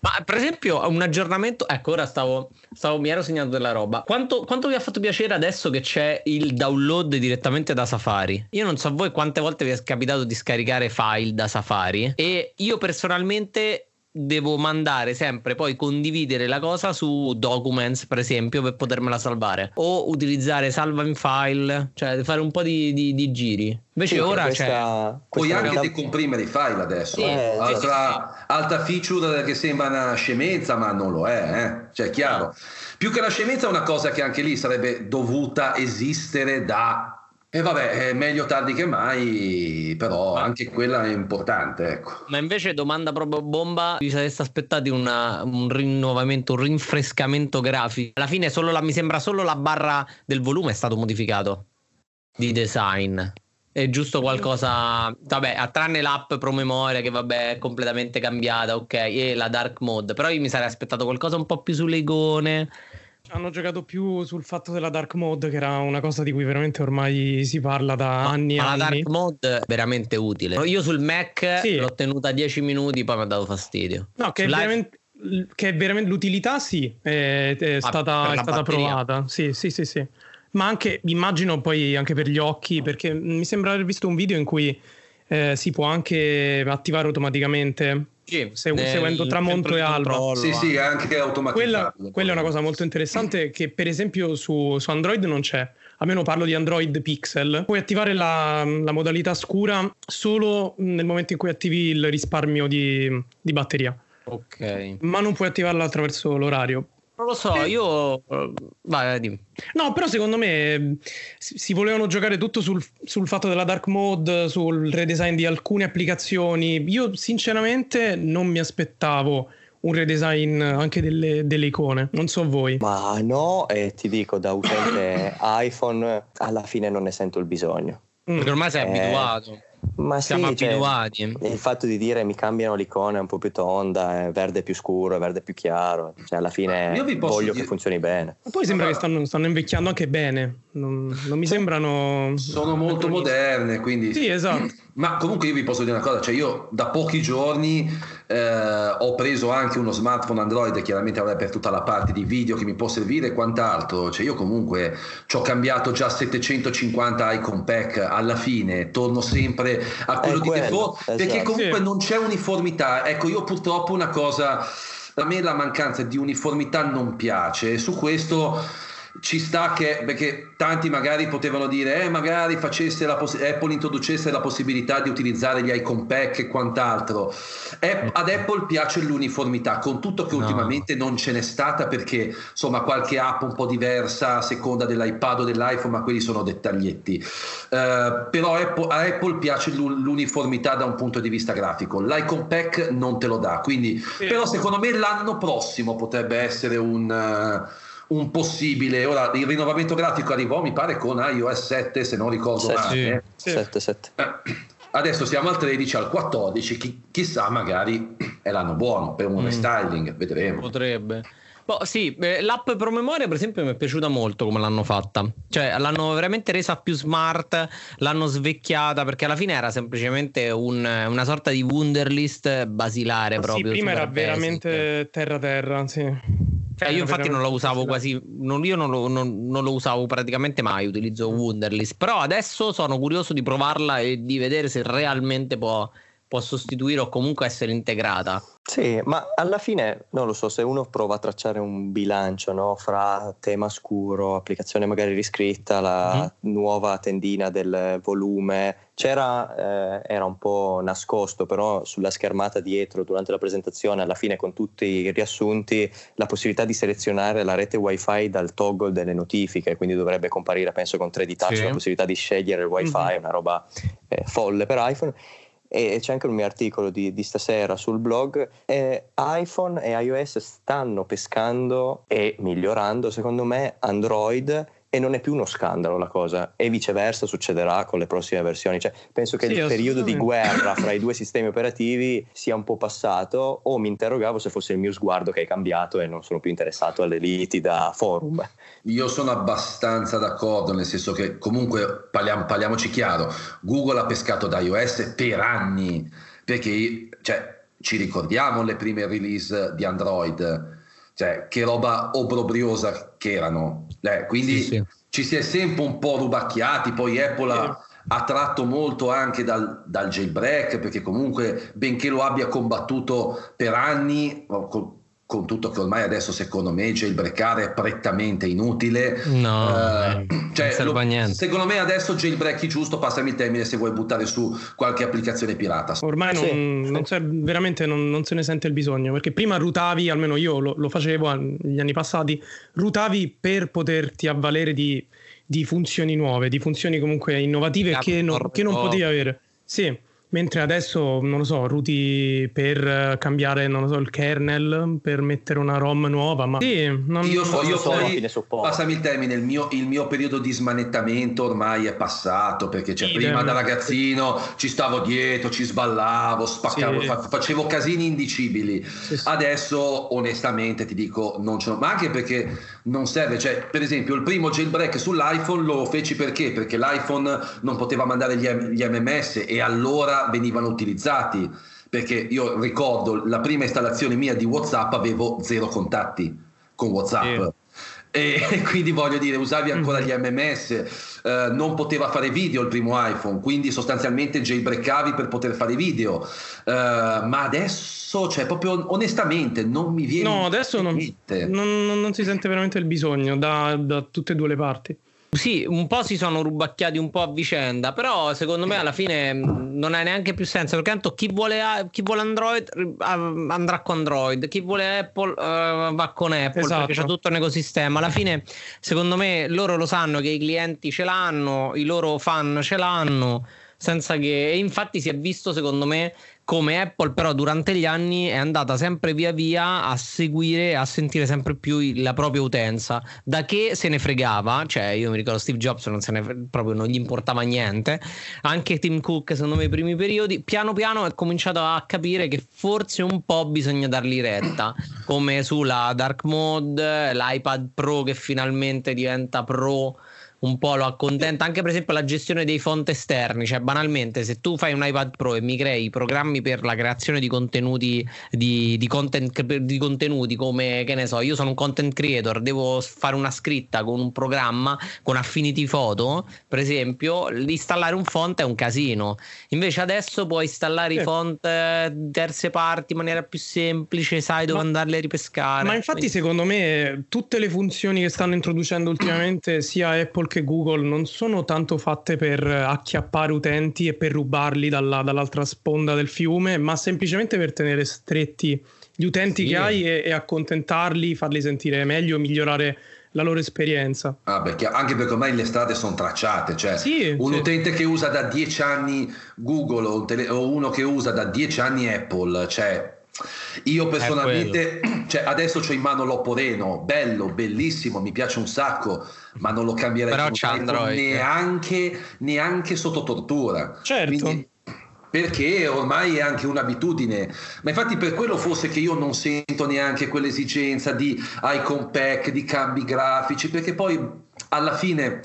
Ma per esempio un aggiornamento ecco ora stavo, stavo stavo, mi ero segnato della roba. Quanto, quanto, vi ha fatto piacere adesso che c'è il download direttamente da Safari? Io non so voi quante volte vi è capitato di scaricare file da Safari e io personalmente devo mandare sempre poi condividere la cosa su Documents per esempio per potermela salvare. O utilizzare salva in file cioè fare un po' di, di, di giri. Invece sì, ora questa, c'è puoi anche realtà... decomprimere i file adesso sì, eh, altra, sì, altra, feature che sembra una scemenza ma non lo è eh? cioè è chiaro. Più che una scemenza è una cosa che anche lì sarebbe dovuta esistere da e vabbè, è meglio tardi che mai, però anche quella è importante. Ecco. Ma invece, domanda proprio bomba: vi sareste aspettati una, un rinnovamento, un rinfrescamento grafico? Alla fine, la, mi sembra solo la barra del volume è stato modificato di design. È giusto qualcosa, vabbè, a tranne l'app promemoria che vabbè è completamente cambiata, ok, e la dark mode, però io mi sarei aspettato qualcosa un po' più su legone hanno giocato più sul fatto della dark mode, che era una cosa di cui veramente ormai si parla da anni e anni. La dark mode è veramente utile. Io sul Mac sì. l'ho tenuta 10 minuti, poi mi ha dato fastidio. No, che è veramente che è veramente l'utilità sì, è, è ah, stata, è stata provata. Sì, sì, sì, sì. ma anche immagino poi anche per gli occhi, perché mi sembra aver visto un video in cui eh, si può anche attivare automaticamente. Sì, se, seguendo tramonto e alba. Sì, sì, anche automaticamente. Quella, quella, è una cosa molto interessante che per esempio su, su Android non c'è almeno parlo di Android Pixel, puoi attivare la, la, modalità scura solo nel momento in cui attivi il risparmio di, di batteria. Ok. Ma non puoi attivarla attraverso l'orario. Non lo so, io. Vai, dimmi. No, però secondo me si volevano giocare tutto sul, sul, fatto della dark mode, sul redesign di alcune applicazioni. Io, sinceramente, non mi aspettavo un redesign anche delle, delle, icone. Non so voi. Ma no, e ti dico da utente iPhone, alla fine non ne sento il bisogno. Perché ormai sei eh, abituato. Ma Siamo sì, cioè, abituati. Cioè, il fatto di dire mi cambiano l'icona è un po' più tonda, è verde più scuro, è verde più chiaro, cioè alla fine voglio dire... che funzioni bene. Ma poi sembra allora, che stanno, stanno, invecchiando anche bene, non, non mi sembrano... Sono molto moderne, quindi... Sì, esatto. Ma comunque io vi posso dire una cosa, cioè io da pochi giorni eh, ho preso anche uno smartphone Android, chiaramente avrei per tutta la parte di video che mi può servire e quant'altro, cioè io comunque ci ho cambiato già 750 icon pack, alla fine torno sempre a quello, quello di default, esatto. perché comunque sì. non c'è uniformità, ecco io purtroppo una cosa, a me la mancanza di uniformità non piace, su questo ci sta che perché tanti magari potevano dire eh magari facesse la poss- Apple introducesse la possibilità di utilizzare gli icon pack e quant'altro App- ad Apple piace l'uniformità con tutto che no. ultimamente non ce n'è stata perché insomma qualche app un po' diversa a seconda dell'iPad o dell'iPhone ma quelli sono dettaglietti uh, però Apple, a Apple piace l'uniformità da un punto di vista grafico l'icon pack non te lo dà quindi sì. però secondo me l'anno prossimo potrebbe essere un uh, un possibile. Ora il rinnovamento grafico arrivò, mi pare, con iOS 7, se non ricordo male. Sì, 7, 7. Eh, adesso siamo al 13, al 14, Chi, chissà, magari è l'anno buono per un mm. restyling, vedremo. Potrebbe. Boh, sì, l'app promemoria per esempio mi è piaciuta molto come l'hanno fatta, cioè l'hanno veramente resa più smart, l'hanno svecchiata perché alla fine era semplicemente un, una sorta di Wunderlist basilare sì, proprio. Sì, prima era basic. veramente terra terra, sì. Cioè, io infatti non lo usavo quasi, non, io non lo, non, non lo, usavo praticamente mai, utilizzo Wunderlist, però adesso sono curioso di provarla e di vedere se realmente può, può sostituire o comunque essere integrata. Sì, ma alla fine non lo so, se uno prova a tracciare un bilancio no, fra tema scuro, applicazione magari riscritta, la mm. nuova tendina del volume, c'era, eh, era un po' nascosto, però sulla schermata dietro durante la presentazione, alla fine con tutti i riassunti, la possibilità di selezionare la rete wifi dal toggle delle notifiche, quindi dovrebbe comparire, penso con 3D touch, sì. la possibilità di scegliere il wifi, mm-hmm. una roba eh, folle per iPhone e c'è anche un mio articolo di, di stasera sul blog, eh, iPhone e iOS stanno pescando e migliorando secondo me Android e non è più uno scandalo la cosa e viceversa succederà con le prossime versioni. Cioè, penso che sì, il periodo di guerra fra i due sistemi operativi sia un po' passato o mi interrogavo se fosse il mio sguardo che è cambiato e non sono più interessato alle liti da forum. Io sono abbastanza d'accordo nel senso che comunque parliamo, parliamoci chiaro Google ha pescato da iOS per anni perché cioè, ci ricordiamo le prime release di Android cioè che roba obbrobriosa che erano eh, quindi sì, sì. ci si è sempre un po' rubacchiati, poi Apple ha, ha tratto molto anche dal, dal, jailbreak, perché comunque benché lo abbia combattuto per anni, con tutto che ormai adesso secondo me jailbreakare è prettamente inutile. No, uh, cioè, lo, secondo me adesso jailbreaki giusto, passami il termine se vuoi buttare su qualche applicazione pirata. Ormai non, sì. non c'è, veramente non, non, se ne sente il bisogno, perché prima rutavi, almeno io lo, lo facevo negli anni passati, rutavi per poterti avvalere di, di funzioni nuove, di funzioni comunque innovative che non, che non potevi avere. Sì, Mentre adesso, non lo so, ruti per cambiare, non lo so, il kernel, per mettere una ROM nuova, ma sì, non, io, so, io poi, passami il termine, il mio, il mio, periodo di smanettamento ormai è passato, perché cioè, prima da ragazzino ci stavo dietro, ci sballavo, spaccavo, sì. facevo casini indicibili. Sì, adesso, onestamente, ti dico, non ce l'ho, ma anche perché non serve, cioè, per esempio, il primo jailbreak sull'iPhone lo feci perché? Perché l'iPhone non poteva mandare gli, gli MMS e allora venivano utilizzati perché io ricordo la prima installazione mia di WhatsApp avevo zero contatti con WhatsApp. Sì. E quindi voglio dire usavi ancora gli MMS, eh, non poteva fare video il primo iPhone, quindi sostanzialmente jailbreakavi per poter fare video, eh, ma adesso, cioè proprio onestamente non mi viene... No, adesso non, non, non, si sente veramente il bisogno da, da tutte e due le parti. Sì, un po' si sono rubacchiati un po' a vicenda, però secondo me alla fine non ha neanche più senso perché tanto chi vuole, chi vuole Android andrà con Android, chi vuole Apple uh, va con Apple esatto. perché c'è tutto un ecosistema. Alla fine secondo me loro lo sanno che i clienti ce l'hanno, i loro fan ce l'hanno senza che e infatti si è visto secondo me come Apple però durante gli anni è andata sempre via via a seguire, a sentire sempre più la propria utenza, da che se ne fregava, cioè io mi ricordo Steve Jobs non se ne proprio non gli importava niente, anche Tim Cook secondo me i primi periodi, piano piano è cominciato a capire che forse un po' bisogna dargli retta, come sulla dark mode, l'iPad Pro che finalmente diventa Pro un po' lo accontenta. Anche per esempio la gestione dei font esterni. Cioè banalmente se tu fai un iPad Pro e mi crei programmi per la creazione di contenuti di, di, content, di contenuti come che ne so io sono un content creator devo fare una scritta con un programma con Affinity Photo per esempio installare un font è un casino. Invece adesso puoi installare sì. i font eh, terze parti in maniera più semplice sai dove ma, andarle a ripescare. ma infatti Quindi... secondo me tutte le funzioni che stanno introducendo ultimamente sia Apple che Google non sono tanto fatte per acchiappare utenti e per rubarli dalla, dall'altra sponda del fiume, ma semplicemente per tenere stretti gli utenti sì. che hai e, e, accontentarli, farli sentire meglio, migliorare la loro esperienza. Ah, perché, anche perché ormai le strade sono tracciate, cioè sì, un sì. utente che usa da dieci anni Google o, tele, o uno che usa da dieci anni Apple, cioè io personalmente, cioè, adesso ho in mano l'Oppo Reno, bello, bellissimo, mi piace un sacco, ma non lo cambierei neanche, neanche sotto tortura. Certo. Quindi, perché ormai è anche un'abitudine, ma infatti per quello forse che io non sento neanche quell'esigenza di icon pack, di cambi grafici, perché poi alla fine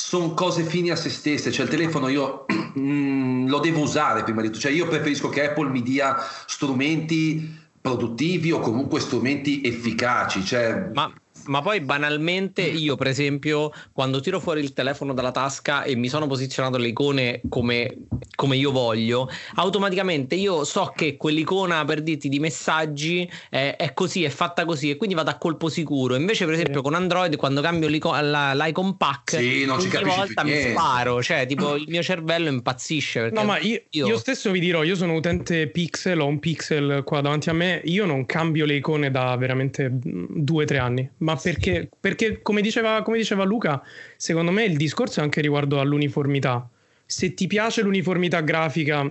sono cose fini a se stesse, cioè il telefono io mm, lo devo usare prima di tutto, cioè io preferisco che Apple mi dia strumenti produttivi o comunque strumenti efficaci. Cioè... Ma ma poi banalmente io per esempio quando tiro fuori il telefono dalla tasca e mi sono posizionato le icone come, come io voglio, automaticamente io so che quell'icona per dirti di messaggi è, è, così, è fatta così e quindi vado a colpo sicuro. Invece per esempio con Android quando cambio la, l'icon pack sì, non ogni volta mi sparo, cioè tipo il mio cervello impazzisce. No ma io, io... io stesso vi dirò, io sono utente Pixel, ho un Pixel qua davanti a me, io non cambio le icone da veramente due o tre anni, ma perché, perché come, diceva, come diceva Luca, secondo me il discorso è anche riguardo all'uniformità. Se ti piace l'uniformità grafica,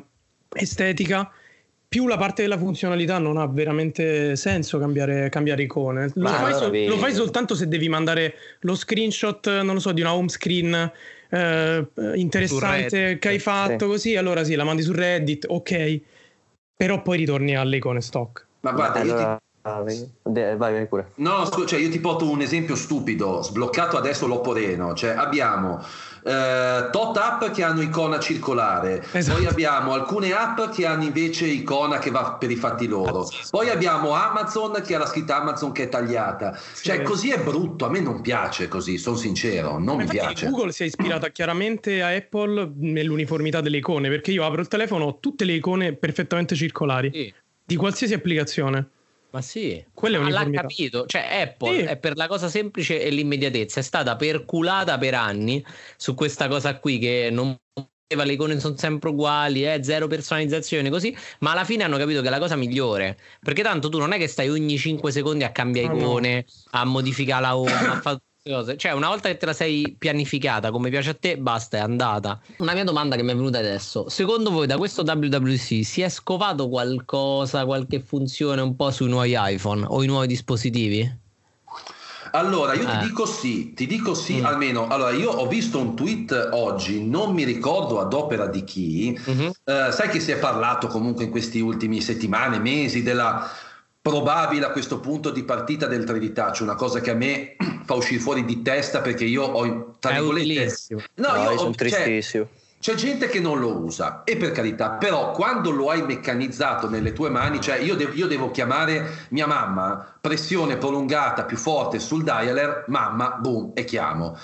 estetica, più la parte della funzionalità non ha veramente senso cambiare, cambiare icone. Lo fai, so, lo fai, soltanto se devi mandare lo screenshot, non lo so, di una home screen eh, interessante che hai fatto sì. così, allora sì, la mandi su Reddit, ok, però poi ritorni alle icone stock. Ma guarda, allora... Ah, vai, vai pure. No, scusa, cioè io ti porto un esempio stupido, sbloccato adesso l'Oppo Reno, cioè abbiamo eh, tot app che hanno icona circolare, esatto. poi abbiamo alcune app che hanno invece icona che va per i fatti loro, poi abbiamo Amazon che ha la scritta Amazon che è tagliata, sì. cioè così è brutto, a me non piace così, sono sincero, non Ma mi piace. Google si è ispirata chiaramente a Apple nell'uniformità delle icone, perché io apro il telefono, ho tutte le icone perfettamente circolari, sì. di qualsiasi applicazione. Ma sì, quello è l'ha capito. Cioè, Apple sì. è per la cosa semplice e l'immediatezza. È stata perculata per anni su questa cosa qui che non le icone sono sempre uguali, eh, zero personalizzazione, così, ma alla fine hanno capito che è la cosa migliore, perché tanto tu non è che stai ogni 5 secondi a cambiare icone, a modificare la home, a fare cose. Cioè, una volta che te la sei pianificata come piace a te, basta, è andata. Una mia domanda che mi è venuta adesso: secondo voi da questo WWC si è scovato qualcosa, qualche funzione un po' sui nuovi iPhone o i nuovi dispositivi? Allora, io eh. ti dico sì, ti dico sì, mm. almeno. Allora, io ho visto un tweet oggi, non mi ricordo ad opera di chi, mm-hmm. eh, sai che si è parlato comunque in questi ultimi settimane, mesi della probabile a questo punto di partita del 3 di touch, una cosa che a me fa uscire fuori di testa perché io ho tra virgolette no, no, io sono cioè, tristissimo. C'è gente che non lo usa e per carità, però quando lo hai meccanizzato nelle tue mani, cioè io, devo, io devo chiamare mia mamma, pressione prolungata più forte sul dialer, mamma, boom, e chiamo.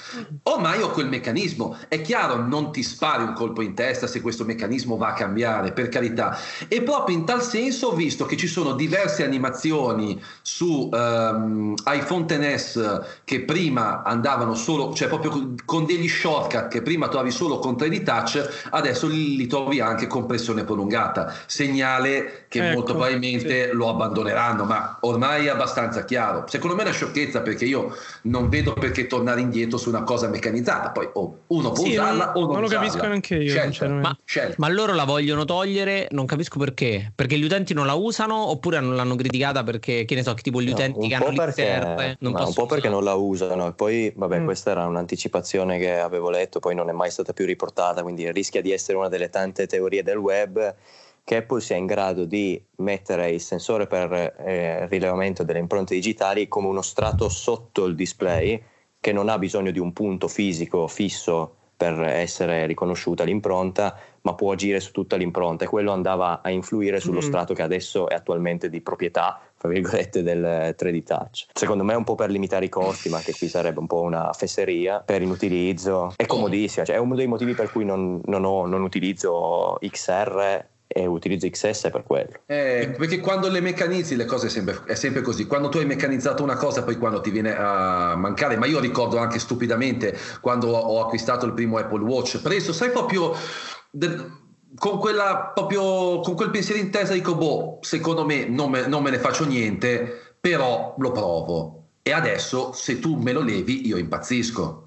Ormai ho quel meccanismo, è chiaro, non ti spari un colpo in testa se questo meccanismo va a cambiare, per carità. E proprio in tal senso ho visto che ci sono diverse animazioni su um, iPhone XS che prima andavano solo, cioè proprio con degli shortcut che prima trovavi solo con 3D Touch touch, adesso li, li trovi anche con pressione prolungata, segnale che ecco, molto probabilmente sì. lo abbandoneranno, ma ormai è abbastanza chiaro. Secondo me è una sciocchezza perché io non vedo perché tornare indietro su una cosa meccanizzata, poi oh, uno può sì, usarla non, o non, non lo usarla. capisco neanche io. Scelta, ma, ma, loro la vogliono togliere, non capisco perché, perché gli utenti non la usano oppure non l'hanno criticata perché, che ne so, tipo gli utenti no, che hanno perché, non no, un po' perché non la usano e poi, vabbè, mm. questa era un'anticipazione che avevo letto, poi non è mai stata più riportata, quindi rischia di essere una delle tante teorie del web che Apple sia in grado di mettere il sensore per eh, rilevamento delle impronte digitali come uno strato sotto il display che non ha bisogno di un punto fisico fisso per essere riconosciuta l'impronta, ma può agire su tutta l'impronta e quello andava a influire sullo mm. strato che adesso è attualmente di proprietà, tra virgolette, del 3D Touch. Secondo me è un po' per limitare i costi, ma anche qui sarebbe un po' una fesseria per inutilizzo. È comodissima, cioè è uno dei motivi per cui non, non, ho, non utilizzo XR e utilizzo XS per quello. Eh, perché quando le meccanizzi le cose è sempre, è sempre, così. Quando tu hai meccanizzato una cosa, poi quando ti viene a mancare, ma io ricordo anche stupidamente quando ho acquistato il primo Apple Watch, preso, sai proprio... con, quella, proprio, con quel pensiero in testa dico, boh, secondo me non me, non me ne faccio niente, però lo provo. E adesso se tu me lo levi io impazzisco.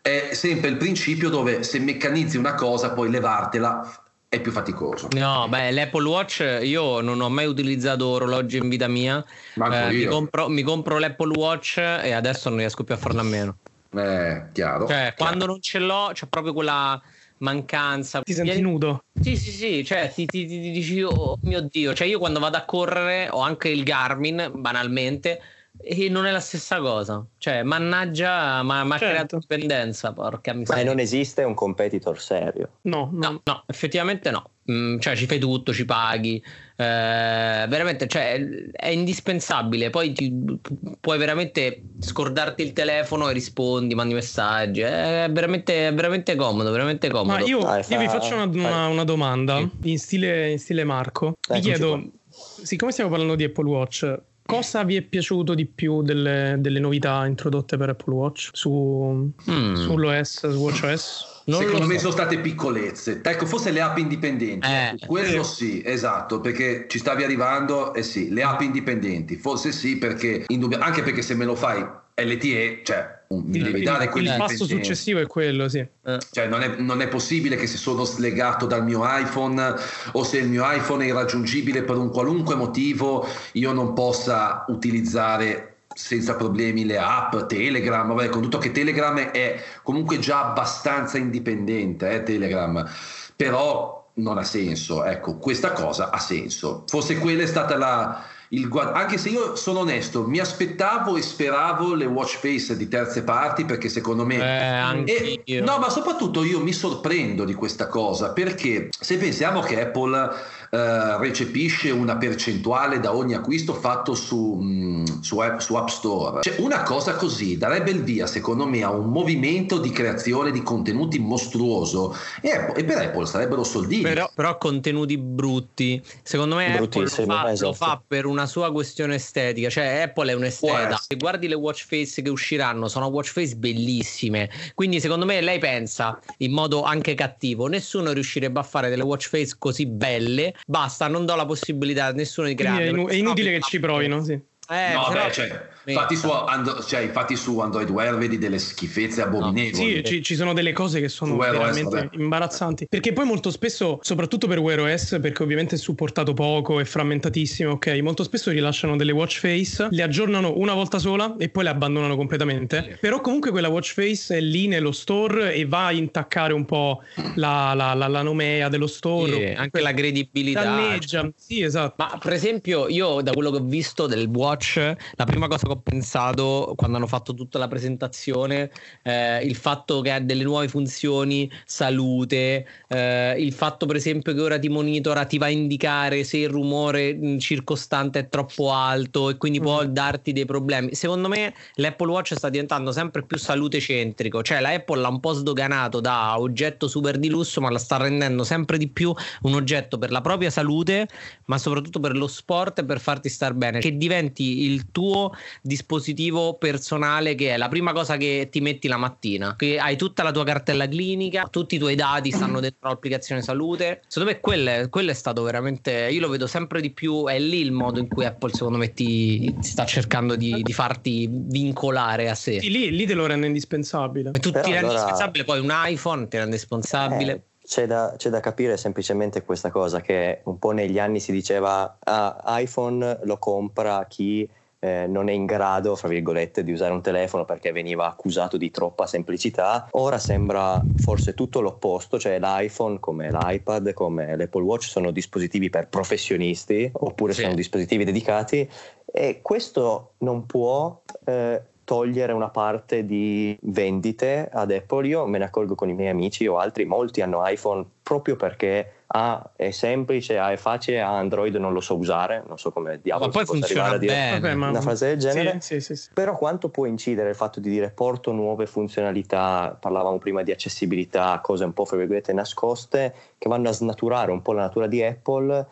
È sempre il principio dove se meccanizzi una cosa puoi levartela è più faticoso. No, beh, l'Apple Watch io non ho mai utilizzato orologi in vita mia. Eh, mi, compro, mi, compro, l'Apple Watch e adesso non riesco più a farlo a meno. Eh, chiaro. Cioè, chiaro. quando non ce l'ho, c'è proprio quella mancanza. Ti senti nudo? Sì, sì, sì, cioè ti, ti, ti dici, oh mio Dio, cioè io quando vado a correre ho anche il Garmin, banalmente, e non è la stessa cosa. Cioè, mannaggia, ma ha certo. creato dipendenza, porca miseria. Ma non esiste un competitor serio? No, no, no, no effettivamente no. Mm, cioè, ci fai tutto, ci paghi. Eh, veramente, cioè, è indispensabile. Poi ti, puoi veramente scordarti il telefono e rispondi, mandi messaggi. È veramente, è veramente comodo, veramente comodo. Ma io, Dai, io vi faccio una, una, una domanda in stile, in stile Marco. Vi chiedo, siccome stiamo parlando di Apple Watch, Cosa vi è piaciuto di più delle, delle novità introdotte per Apple Watch su, mm. sull'OS, su WatchOS? Non Secondo me so. sono state piccolezze. Ecco, forse le app indipendenti. Eh, quello sì, esatto, perché ci stavi arrivando, eh sì, le app indipendenti. Forse sì, perché indubbio, anche perché se me lo fai LTE, cioè mi il, devi dare il, il passo successivo è quello, sì. Eh. Cioè, non è, non è, possibile che se sono slegato dal mio iPhone o se il mio iPhone è irraggiungibile per un qualunque motivo, io non possa utilizzare senza problemi le app, Telegram, vabbè, con tutto che Telegram è comunque già abbastanza indipendente, eh, Telegram, però non ha senso, ecco, questa cosa ha senso. Forse quella è stata la, il guad- anche se io sono onesto, mi aspettavo e speravo le watch face di terze parti perché secondo me... Eh, e, no, ma soprattutto io mi sorprendo di questa cosa perché se pensiamo che Apple eh, recepisce una percentuale da ogni acquisto fatto su, mh, mm, su, app, su, App Store. Cioè, una cosa così darebbe il via, secondo me, a un movimento di creazione di contenuti mostruoso e, e per Apple sarebbero soldini. Però, però, contenuti brutti. Secondo me Apple lo fa, esatto. lo fa, per una sua questione estetica. Cioè, Apple è un'esteta. Se guardi le watch face che usciranno, sono watch face bellissime. Quindi, secondo me, lei pensa in modo anche cattivo: nessuno riuscirebbe a fare delle watch face così belle basta, non do la possibilità a nessuno di creare. È, inu- è inutile che ci provino, sì. Eh, no, beh, cioè, infatti, su And- cioè, infatti, su, Android Wear vedi delle schifezze abominevoli. No. Sì, ci, ci, sono delle cose che sono veramente OS, imbarazzanti. Perché poi molto spesso, soprattutto per Wear OS, perché ovviamente è supportato poco, è frammentatissimo, ok, molto spesso rilasciano delle watch face, le aggiornano una volta sola e poi le abbandonano completamente. Sì. Però comunque quella watch face è lì nello store e va a intaccare un po' la, la, la, la nomea dello store. Sì, anche la credibilità. Danneggia, sì, esatto. Ma per esempio io da quello che ho visto del watch Watch, la prima cosa che ho pensato quando hanno fatto tutta la presentazione, eh, il fatto che ha delle nuove funzioni, salute, eh, il fatto per esempio che ora ti monitora, ti va a indicare se il rumore mm, circostante è troppo alto e quindi mm. può darti dei problemi. Secondo me l'Apple Watch sta diventando sempre più salute centrico, cioè la Apple l'ha un po' sdoganato da oggetto super di lusso, ma la sta rendendo sempre di più un oggetto per la propria salute, ma soprattutto per lo sport e per farti star bene, che diventi il tuo dispositivo personale che è la prima cosa che ti metti la mattina, che hai tutta la tua cartella clinica, tutti i tuoi dati stanno dentro l'applicazione salute. Secondo me quello è, quello è stato veramente, io lo vedo sempre di più, è lì il modo in cui Apple secondo me ti, sta cercando di, di, farti vincolare a sé. Sì, lì, lì te lo rende indispensabile. E tu Però ti rendi allora... indispensabile, poi un iPhone ti rende responsabile. Eh c'è da, c'è da, capire semplicemente questa cosa che un po' negli anni si diceva ah, iPhone lo compra chi eh, non è in grado, fra virgolette, di usare un telefono perché veniva accusato di troppa semplicità. Ora sembra forse tutto l'opposto, cioè l'iPhone come l'iPad, come l'Apple Watch sono dispositivi per professionisti oppure sì. sono dispositivi dedicati e questo non può eh, togliere una parte di vendite ad Apple. Io me ne accorgo con i miei amici o altri, molti hanno iPhone proprio perché ah, è semplice, ah, è facile, ah, Android non lo so usare, non so come diavolo ma poi funziona a dire bene. Vabbè, una frase del genere. Sì, sì, sì, Però quanto può incidere il fatto di dire porto nuove funzionalità, parlavamo prima di accessibilità, cose un po' fra virgolette nascoste, che vanno a snaturare un po' la natura di Apple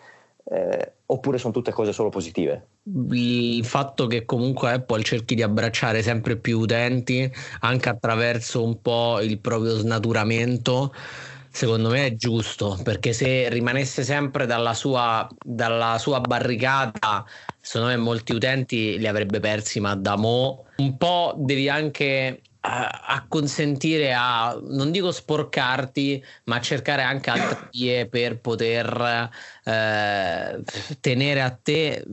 eh, oppure sono tutte cose solo positive? Il fatto che comunque Apple cerchi di abbracciare sempre più utenti anche attraverso un po' il proprio snaturamento secondo me è giusto perché se rimanesse sempre dalla sua, dalla sua barricata secondo me molti utenti li avrebbe persi ma da mo un po' devi anche a, a, consentire a, non dico sporcarti, ma cercare anche altre vie per poter eh, tenere a te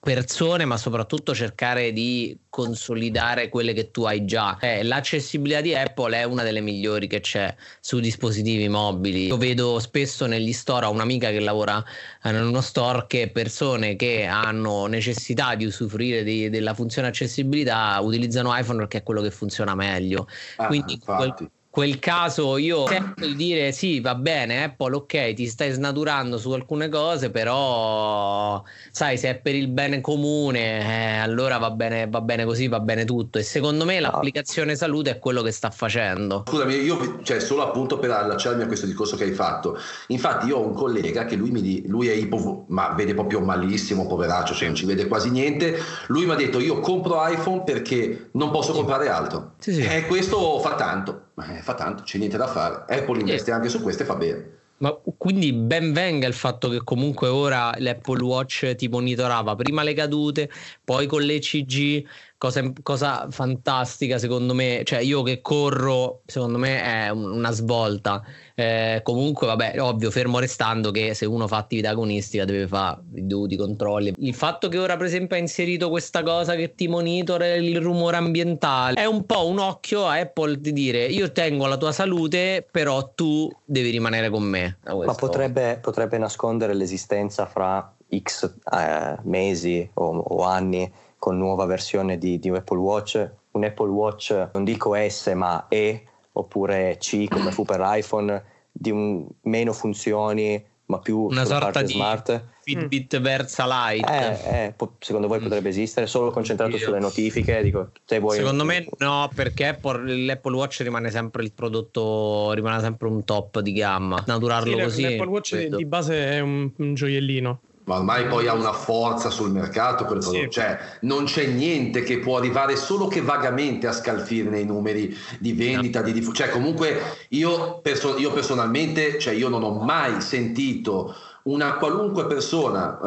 persone, ma soprattutto cercare di consolidare quelle che tu hai già. Eh, l'accessibilità di Apple è una delle migliori che c'è su dispositivi mobili. Io vedo spesso negli store, ho un'amica che lavora in uno store che persone che hanno necessità di usufruire di, della funzione accessibilità utilizzano iPhone perché è quello che funziona meglio. Ah, Quindi quel, quel caso io sento di dire sì va bene Apple ok ti stai snaturando su alcune cose però sai se è per il bene comune eh, allora va bene, va bene così va bene tutto. E secondo me l'applicazione salute è quello che sta facendo. Scusami io cioè solo appunto per allacciarmi a questo discorso che hai fatto. Infatti io ho un collega che lui, mi, lui è ipo ma vede proprio malissimo poveraccio cioè non ci vede quasi niente. Lui mi ha detto io compro iPhone perché non posso comprare altro. Sì, sì. e questo fa tanto eh, fa tanto, c'è niente da fare. Apple investe anche su questo e fa bene. Ma quindi ben venga il fatto che comunque ora l'Apple Watch ti monitorava prima le cadute, poi con l'ECG, cosa, cosa fantastica secondo me, cioè io che corro secondo me è una svolta, eh, comunque vabbè ovvio fermo restando che se uno fa attività agonistica deve fare i dovuti controlli, il fatto che ora per esempio ha inserito questa cosa che ti monitora il rumore ambientale è un po' un occhio a Apple di dire io tengo la tua salute però tu devi rimanere con me. Ma potrebbe, potrebbe nascondere l'esistenza fra X eh, mesi o, o anni con nuova versione di, di un Apple Watch, un Apple Watch non dico S ma E oppure C come fu per iPhone, di un, meno funzioni ma più una sorta di smart. Fitbit mm. Versa Lite. Eh, eh, secondo voi potrebbe esistere solo concentrato Io. sulle notifiche? Dico, secondo un... me no, perché l'Apple Watch rimane sempre il prodotto, rimane sempre un top di gamma. Naturarlo sì, così. L'Apple Watch vedo. di base è un, un gioiellino ma ormai poi ha una forza sul mercato quel sì. cioè non c'è niente che può arrivare solo che vagamente a scalfire nei numeri di vendita, di diffusione, cioè comunque io, perso- io personalmente, cioè io non ho mai sentito una qualunque persona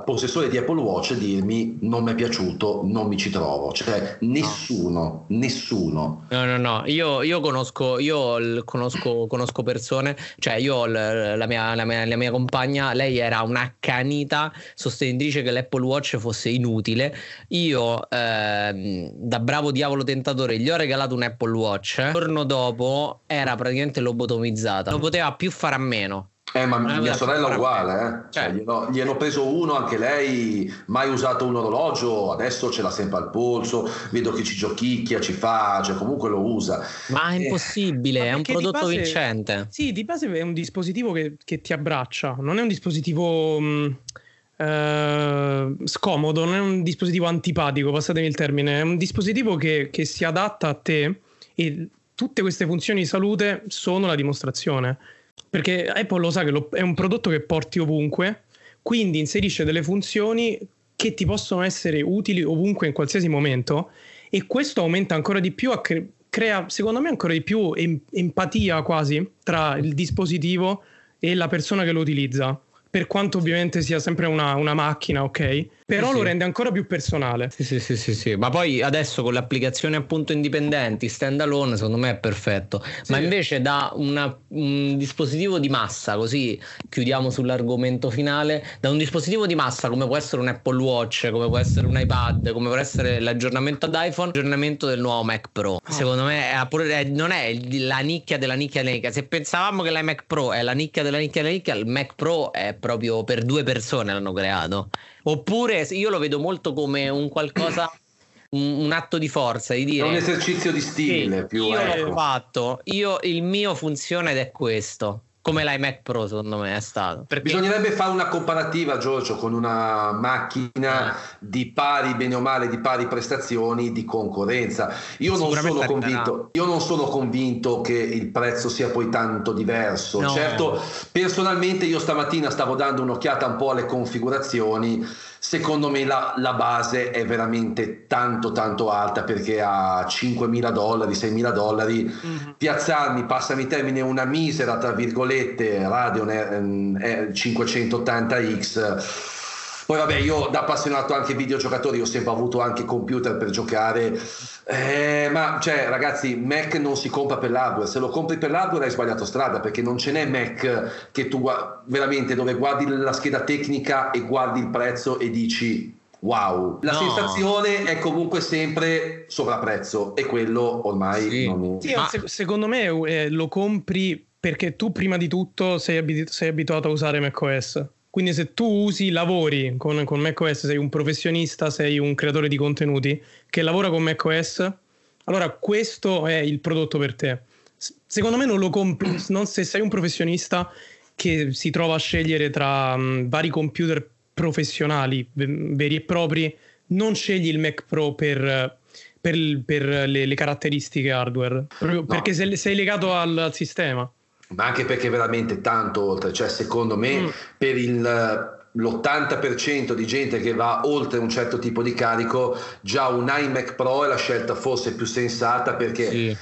uh, possessore di Apple Watch dirmi non mi è piaciuto, non mi ci trovo, cioè nessuno, no. nessuno. No, no, no, io, io conosco, io conosco, conosco persone, cioè io la mia, la, mia, la mia compagna, lei era un'accanita sostenitrice che l'Apple Watch fosse inutile, io eh, da bravo diavolo tentatore gli ho regalato un Apple Watch, il giorno dopo era praticamente lobotomizzata, non poteva più fare a meno Eh, ma mia sorella è uguale, eh. cioè, cioè glielo, gli hanno preso uno anche lei, mai usato un orologio, adesso ce l'ha sempre al polso, vedo che ci giochicchia, ci fa, cioè comunque lo usa. Ma è impossibile, eh, è un prodotto base, vincente. Sì, di base è un dispositivo che, che ti abbraccia, non è un dispositivo... Mh, eh, scomodo, non è un dispositivo antipatico, passatemi il termine, è un dispositivo che, che si adatta a te e tutte queste funzioni di salute sono la dimostrazione. Perché Apple lo sa che lo, è un prodotto che porti ovunque, quindi inserisce delle funzioni che ti possono essere utili ovunque in qualsiasi momento e questo aumenta ancora di più, cre- crea secondo me ancora di più em- empatia quasi tra il dispositivo e la persona che lo utilizza per quanto ovviamente sia sempre una, una macchina, ok? Però sì, lo rende ancora più personale. Sì, sì, sì, sì, sì, Ma poi adesso con le applicazioni appunto indipendenti, stand alone, secondo me è perfetto. Ma invece da una, un dispositivo di massa, così chiudiamo sull'argomento finale, da un dispositivo di massa come può essere un Apple Watch, come può essere un iPad, come può essere l'aggiornamento ad iPhone, l'aggiornamento del nuovo Mac Pro. Oh. Secondo me è, non è la nicchia della nicchia della nicchia. Se pensavamo che l'iMac Pro è la nicchia della nicchia della nicchia, il Mac Pro è proprio per due persone l'hanno creato. Oppure io lo vedo molto come un qualcosa un, un, atto di forza di dire è un esercizio di stile sì, più io ecco. l'ho fatto io il mio funziona ed è questo come l'iMac Pro secondo me è stato. Perché... Bisognerebbe fare una comparativa, Giorgio, con una macchina ah. di pari, bene o male, di pari prestazioni di concorrenza. Io non, sono convinto, io non sono convinto che il prezzo sia poi tanto diverso. No. Certo, personalmente io stamattina stavo dando un'occhiata un po' alle configurazioni secondo me la, la, base è veramente tanto tanto alta perché a 5.000 dollari, 6.000 dollari mm-hmm. piazzarmi, passami il termine, una misera tra virgolette Radeon 580X poi vabbè, io da appassionato anche videogiocatori ho sempre avuto anche computer per giocare, eh, ma cioè ragazzi, Mac non si compra per l'hardware, se lo compri per l'hardware hai sbagliato strada perché non ce n'è Mac che tu veramente dove guardi la scheda tecnica e guardi il prezzo e dici wow. La no. sensazione è comunque sempre sovrapprezzo e quello ormai sì. non è... Sì, ma... secondo me eh, lo compri perché tu prima di tutto sei, abit- sei abituato a usare macOS quindi se tu usi, lavori con, con macOS, sei un professionista, sei un creatore di contenuti che lavora con macOS, allora questo è il prodotto per te. Secondo me non lo compri, non se sei un professionista che si trova a scegliere tra um, vari computer professionali veri e propri, non scegli il Mac Pro per, per, per le, le, caratteristiche hardware, no. perché sei, sei legato al, al sistema ma anche perché veramente tanto oltre, cioè secondo me mm. per il, l'80% di gente che va oltre un certo tipo di carico, già un iMac Pro è la scelta forse più sensata perché... Sì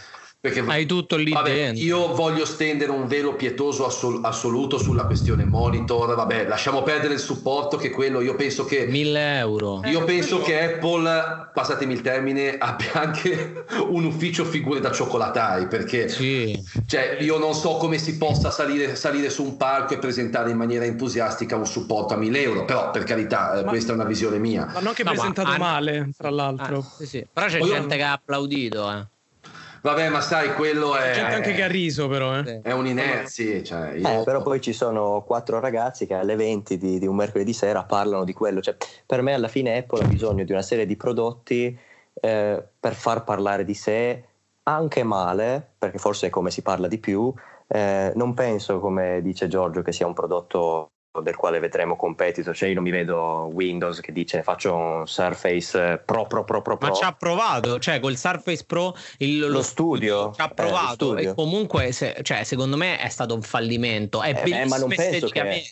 perché, Hai tutto lì vabbè, dentro. Io voglio stendere un velo pietoso assol- assoluto sulla questione monitor. Vabbè, lasciamo perdere il supporto, che quello io penso che. 1000 euro. Io eh, penso quello... che Apple, passatemi il termine, abbia anche un ufficio figure da cioccolatai. Perché sì. cioè, io non so come si possa salire, salire, su un palco e presentare in maniera entusiastica un supporto a 1000 euro. Però, per carità, eh, ma, questa è una visione mia. Ma non che no, presentato ma, male, tra l'altro. Ah, sì, sì. Però c'è Poi gente io... che ha applaudito. Eh. Vabbè, ma sai, quello è. C'è gente anche che ha riso, però. Eh. È un'inerzia. Cioè, io... eh, però poi ci sono quattro ragazzi che alle 20 di, di, un mercoledì sera parlano di quello. Cioè, per me, alla fine, Apple ha bisogno di una serie di prodotti eh, per far parlare di sé anche male, perché forse è come si parla di più. Eh, non penso, come dice Giorgio, che sia un prodotto del quale vedremo competitor, cioè io non mi vedo Windows che dice faccio un Surface Pro Pro Pro Pro, Ma ci ha provato, cioè col Surface Pro il, lo, lo, studio? ci ha eh, provato. Eh, e comunque se, cioè, secondo me è stato un fallimento, è eh, eh, ma non penso, che,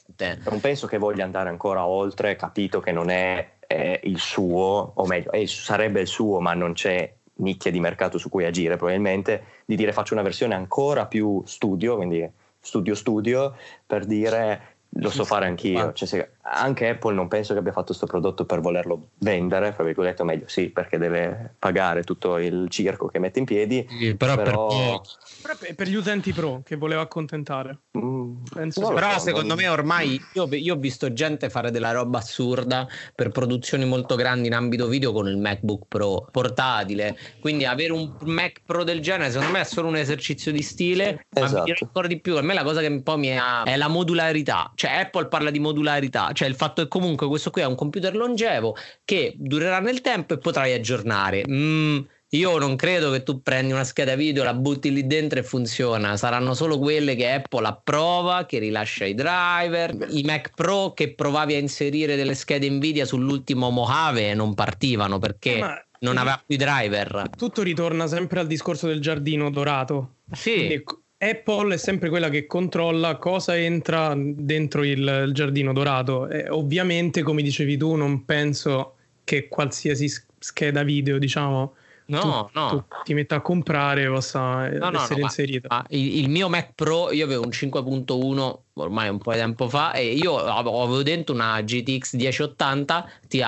non penso che voglia andare ancora oltre, capito che non è, è il suo, o meglio, è, sarebbe il suo ma non c'è nicchia di mercato su cui agire probabilmente, di dire faccio una versione ancora più studio, quindi studio studio, per dire lo so fare anch'io. Cioè, se, anche Apple non penso che abbia fatto questo prodotto per volerlo vendere, fra virgolette, o meglio sì, perché deve pagare tutto il circo che mette in piedi. Sì, però, però... Per, però per gli utenti pro che voleva accontentare. Mm, però so, secondo non... me ormai io, io, ho visto gente fare della roba assurda per produzioni molto grandi in ambito video con il MacBook Pro portatile. Quindi avere un Mac Pro del genere secondo me è solo un esercizio di stile. Esatto. Ma mi ancora di più. A me la cosa che un po' mi ha è la modularità. Cioè Apple parla di modularità cioè il fatto che comunque questo qui è un computer longevo che durerà nel tempo e potrai aggiornare. Mm, io non credo che tu prendi una scheda video, la butti lì dentro e funziona. Saranno solo quelle che Apple approva, che rilascia i driver. I Mac Pro che provavi a inserire delle schede Nvidia sull'ultimo Mojave e non partivano perché Ma non aveva più i driver. Tutto ritorna sempre al discorso del giardino dorato. Sì. Quindi Apple è sempre quella che controlla cosa entra dentro il, il giardino dorato. E ovviamente, come dicevi tu, non penso che qualsiasi scheda video, diciamo, no, tu, no. tu ti metta a comprare possa no, essere no, inserita. Ma, ma il, il, mio Mac Pro, io avevo un 5.1 ormai un po' di tempo fa e io avevo dentro una GTX 1080 Ti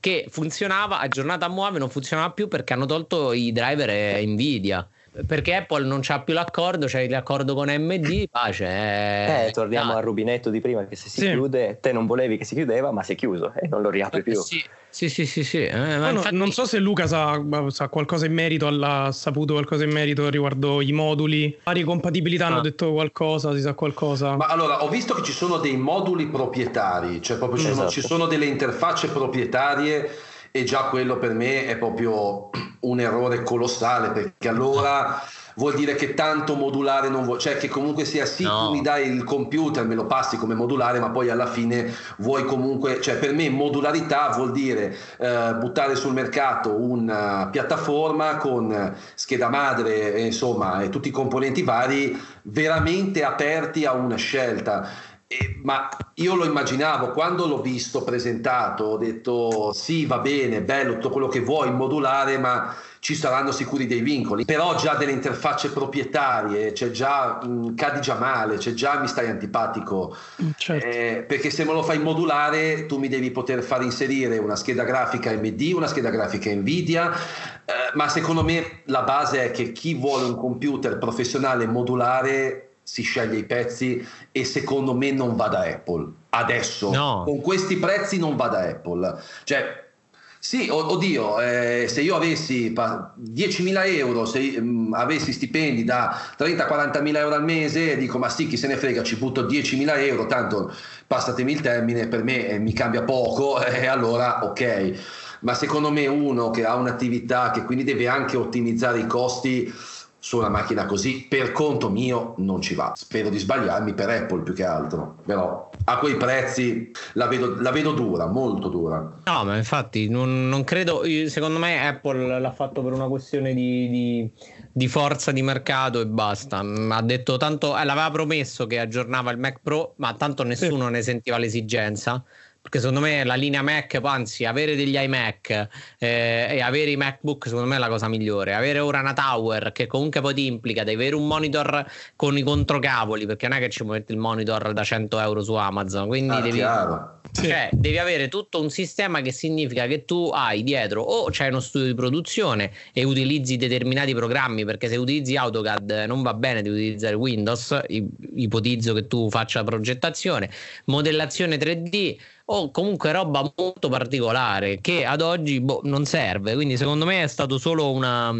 che funzionava, aggiornata a Mojave non funzionava più perché hanno tolto i driver Nvidia perché Apple non c'ha più l'accordo, c'è l'accordo con MD, pace. Eh, eh torniamo ah. al rubinetto di prima che se si sì. chiude, te non volevi che si chiudeva, ma si è chiuso e non lo riapri eh, più. Sì, sì, sì, sì. sì. Eh, no, infatti... Non so se Luca sa, sa, qualcosa in merito, ha saputo qualcosa in merito riguardo i moduli, varie compatibilità, ah. hanno detto qualcosa, si sa qualcosa. Ma allora, ho visto che ci sono dei moduli proprietari, cioè proprio ci, esatto. sono, ci sono delle interfacce proprietarie e già quello per me è proprio un errore colossale perché allora vuol dire che tanto modulare non vuoi, cioè che comunque sia sì, no. tu mi dai il computer, me lo passi come modulare, ma poi alla fine vuoi comunque, cioè per me modularità vuol dire eh, buttare sul mercato una piattaforma con scheda madre, insomma, e tutti i componenti vari veramente aperti a una scelta eh, ma io lo immaginavo quando l'ho visto presentato, ho detto sì, va bene, bello tutto quello che vuoi, modulare, ma ci saranno sicuri dei vincoli. Però già delle interfacce proprietarie, c'è già mh, cadi già male, c'è già mi stai antipatico. Mm, certo. Eh, perché se me lo fai modulare, tu mi devi poter far inserire una scheda grafica AMD, una scheda grafica Nvidia. Eh, ma secondo me la base è che chi vuole un computer professionale modulare si sceglie i pezzi e secondo me non va da Apple adesso no. con questi prezzi non va da Apple cioè sì, oddio, eh, se io avessi 10.000 euro, se mh, mm, avessi stipendi da 30-40 mila euro al mese, dico ma sì, chi se ne frega, ci butto 10.000 euro, tanto passatemi il termine, per me eh, mi cambia poco e eh, allora ok. Ma secondo me uno che ha un'attività che quindi deve anche ottimizzare i costi, su una macchina così per conto mio non ci va. Spero di sbagliarmi per Apple più che altro, però a quei prezzi la vedo, la vedo dura, molto dura. No, ma infatti non, non, credo, secondo me Apple l'ha fatto per una questione di, di, di forza di mercato e basta. Ha detto tanto, eh, l'aveva promesso che aggiornava il Mac Pro, ma tanto nessuno sì. ne sentiva l'esigenza perché secondo me la linea Mac, anzi avere degli iMac eh, e avere i MacBook secondo me è la cosa migliore, avere ora una tower che comunque poi ti implica di avere un monitor con i controcavoli perché non è che ci metti il monitor da 100 euro su Amazon, quindi ah, devi, cioè, devi avere tutto un sistema che significa che tu hai dietro o c'hai uno studio di produzione e utilizzi determinati programmi perché se utilizzi AutoCAD non va bene di utilizzare Windows, ipotizzo che tu faccia progettazione, modellazione 3D o comunque roba molto particolare che ad oggi boh, non serve. Quindi secondo me è stato solo una,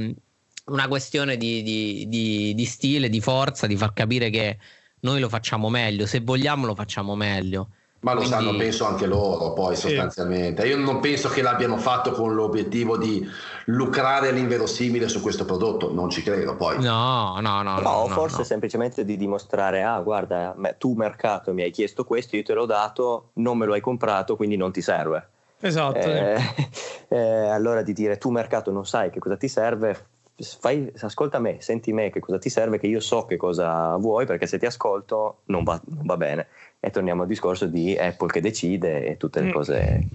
una questione di, di, di, di stile, di forza, di far capire che noi lo facciamo meglio, se vogliamo lo facciamo meglio. Ma lo Quindi... sanno, penso anche loro, poi sì. sostanzialmente. Io non penso che l'abbiano fatto con l'obiettivo di lucrare all'inverosimile su questo prodotto, non ci credo poi. No, no, no. No, no forse no. semplicemente di dimostrare, ah, guarda, tu mercato mi hai chiesto questo, io te l'ho dato, non me lo hai comprato, quindi non ti serve. Esatto. Eh, eh, allora di dire, tu mercato non sai che cosa ti serve, Fai, ascolta me, senti me che cosa ti serve, che io so che cosa vuoi, perché se ti ascolto non va, non va bene e torniamo al discorso di Apple che decide e tutte le mm. cose.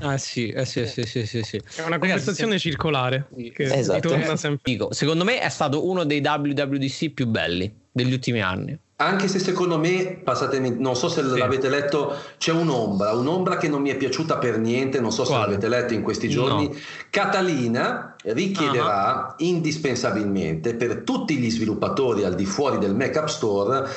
Ah sì, eh sì, sì, sì, sì, sì. È una conversazione Ragazzi, circolare che esatto. ritorna sempre. Dico, secondo me è stato uno dei WWDC più belli degli ultimi anni. Anche se secondo me, passatemi, non so se sì. l'avete letto, c'è un'ombra, un'ombra che non mi è piaciuta per niente, non so se Quale? l'avete letto in questi giorni. No. Catalina richiederà uh-huh. indispensabilmente per tutti gli sviluppatori al di fuori del Mac App Store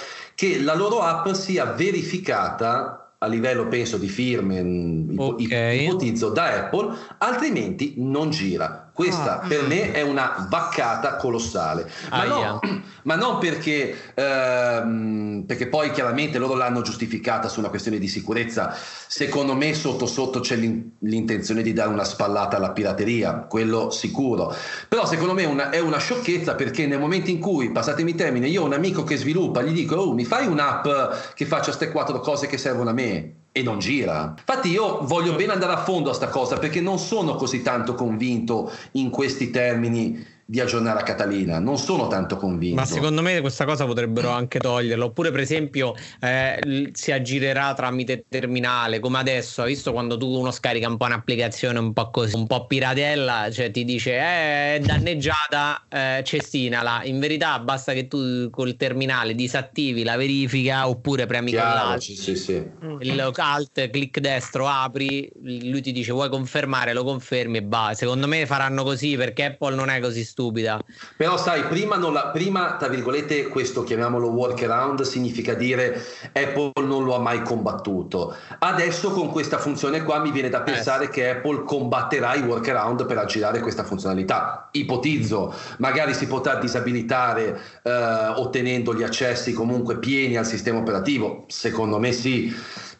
che la loro app sia verificata a livello penso di firme okay. ipotizzo da Apple altrimenti non gira questa ah. per me è una vaccata colossale. Ma, no, ma non perché, ehm, perché poi chiaramente loro l'hanno giustificata su una questione di sicurezza. Secondo me sotto sotto c'è l'intenzione di dare una spallata alla pirateria, quello sicuro. Però secondo me una, è una sciocchezza perché nel momento in cui, passatemi il termine, io ho un amico che sviluppa, gli dico, oh, mi fai un'app che faccia queste quattro cose che servono a me? E non gira. Infatti io voglio bene andare a fondo a sta cosa perché non sono così tanto convinto in questi termini di aggiornare a Catalina. Non sono tanto convinto. Ma secondo me questa cosa potrebbero anche toglierla. Oppure, per esempio, eh, si aggirerà tramite terminale, come adesso. Hai visto quando tu uno scarica un po' un'applicazione un po' così, un po' piratella, cioè ti dice eh, è danneggiata, eh, cestinala. In verità basta che tu col terminale disattivi la verifica oppure premi Chiaro, sì, sì, sì. il alt, clic destro, apri, lui ti dice vuoi confermare, lo confermi e va. Secondo me faranno così perché Apple non è così stupido stupida. Però sai, prima, la, prima, tra virgolette, questo chiamiamolo workaround significa dire Apple non lo ha mai combattuto. Adesso con questa funzione qua mi viene da eh pensare eh. che Apple combatterà i workaround per aggirare questa funzionalità. Ipotizzo, magari si potrà disabilitare eh, ottenendo gli accessi comunque pieni al sistema operativo. Secondo me sì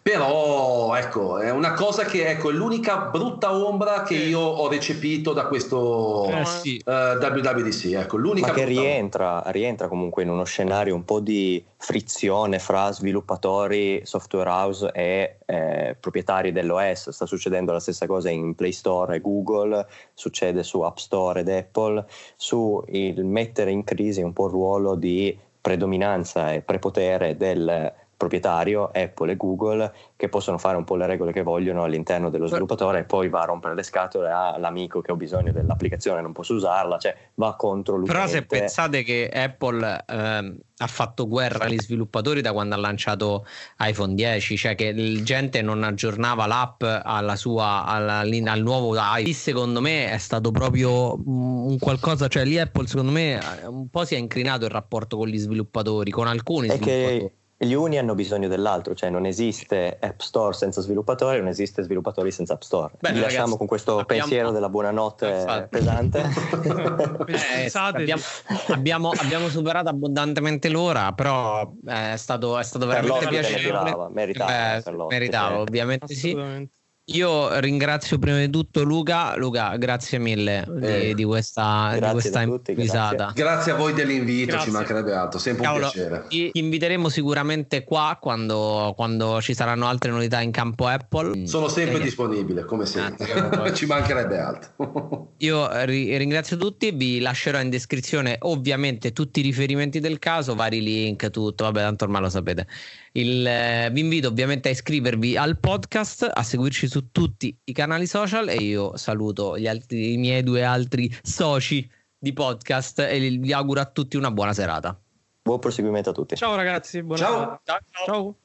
però ecco è una cosa che ecco, è l'unica brutta ombra che io ho recepito da questo eh, sì. uh, eh, WWDC ecco, l'unica ma che rientra, rientra, comunque in uno scenario un po' di frizione fra sviluppatori software house e eh, proprietari dell'OS sta succedendo la stessa cosa in Play Store e Google succede su App Store ed Apple su il mettere in crisi un po' il ruolo di predominanza e prepotere del proprietario, Apple e Google, che possono fare un po' le regole che vogliono all'interno dello sviluppatore e poi va a rompere le scatole all'amico che ho bisogno dell'applicazione non posso usarla, cioè va contro l'utente. Però se pensate che Apple ehm, ha fatto guerra agli sviluppatori da quando ha lanciato iPhone 10, cioè che la gente non aggiornava l'app alla sua, alla, al nuovo iPhone, secondo me è stato proprio un qualcosa, cioè lì Apple secondo me un po' si è incrinato il rapporto con gli sviluppatori, con alcuni è sviluppatori. Che gli uni hanno bisogno dell'altro, cioè non esiste App Store senza sviluppatori, non esiste sviluppatori senza App Store. Beh, Vi ragazzi, lasciamo con questo abbiamo... pensiero della buonanotte eh, pesante. eh, abbiamo, abbiamo, abbiamo, superato abbondantemente l'ora, però è stato, è stato veramente piacevole. Meritava, eh, meritava, ovviamente sì. Io ringrazio prima di tutto Luca. Luca, grazie mille eh, di, di, questa, di questa tutti, Grazie. grazie. a voi dell'invito, grazie. ci mancherebbe altro, sempre Cavolo, un piacere. Ti inviteremo sicuramente qua quando, quando, ci saranno altre novità in campo Apple. Sono sempre e... disponibile, come sempre. ci mancherebbe altro. Io ri- ringrazio tutti, vi lascerò in descrizione ovviamente tutti i riferimenti del caso, vari link, tutto, vabbè, tanto ormai lo sapete. Il, eh, vi invito ovviamente a iscrivervi al podcast, a seguirci su tutti i canali social e io saluto gli altri, i miei due altri soci di podcast e vi auguro a tutti una buona serata. Buon proseguimento a tutti. Ciao ragazzi, buona ciao. Ciao. ciao.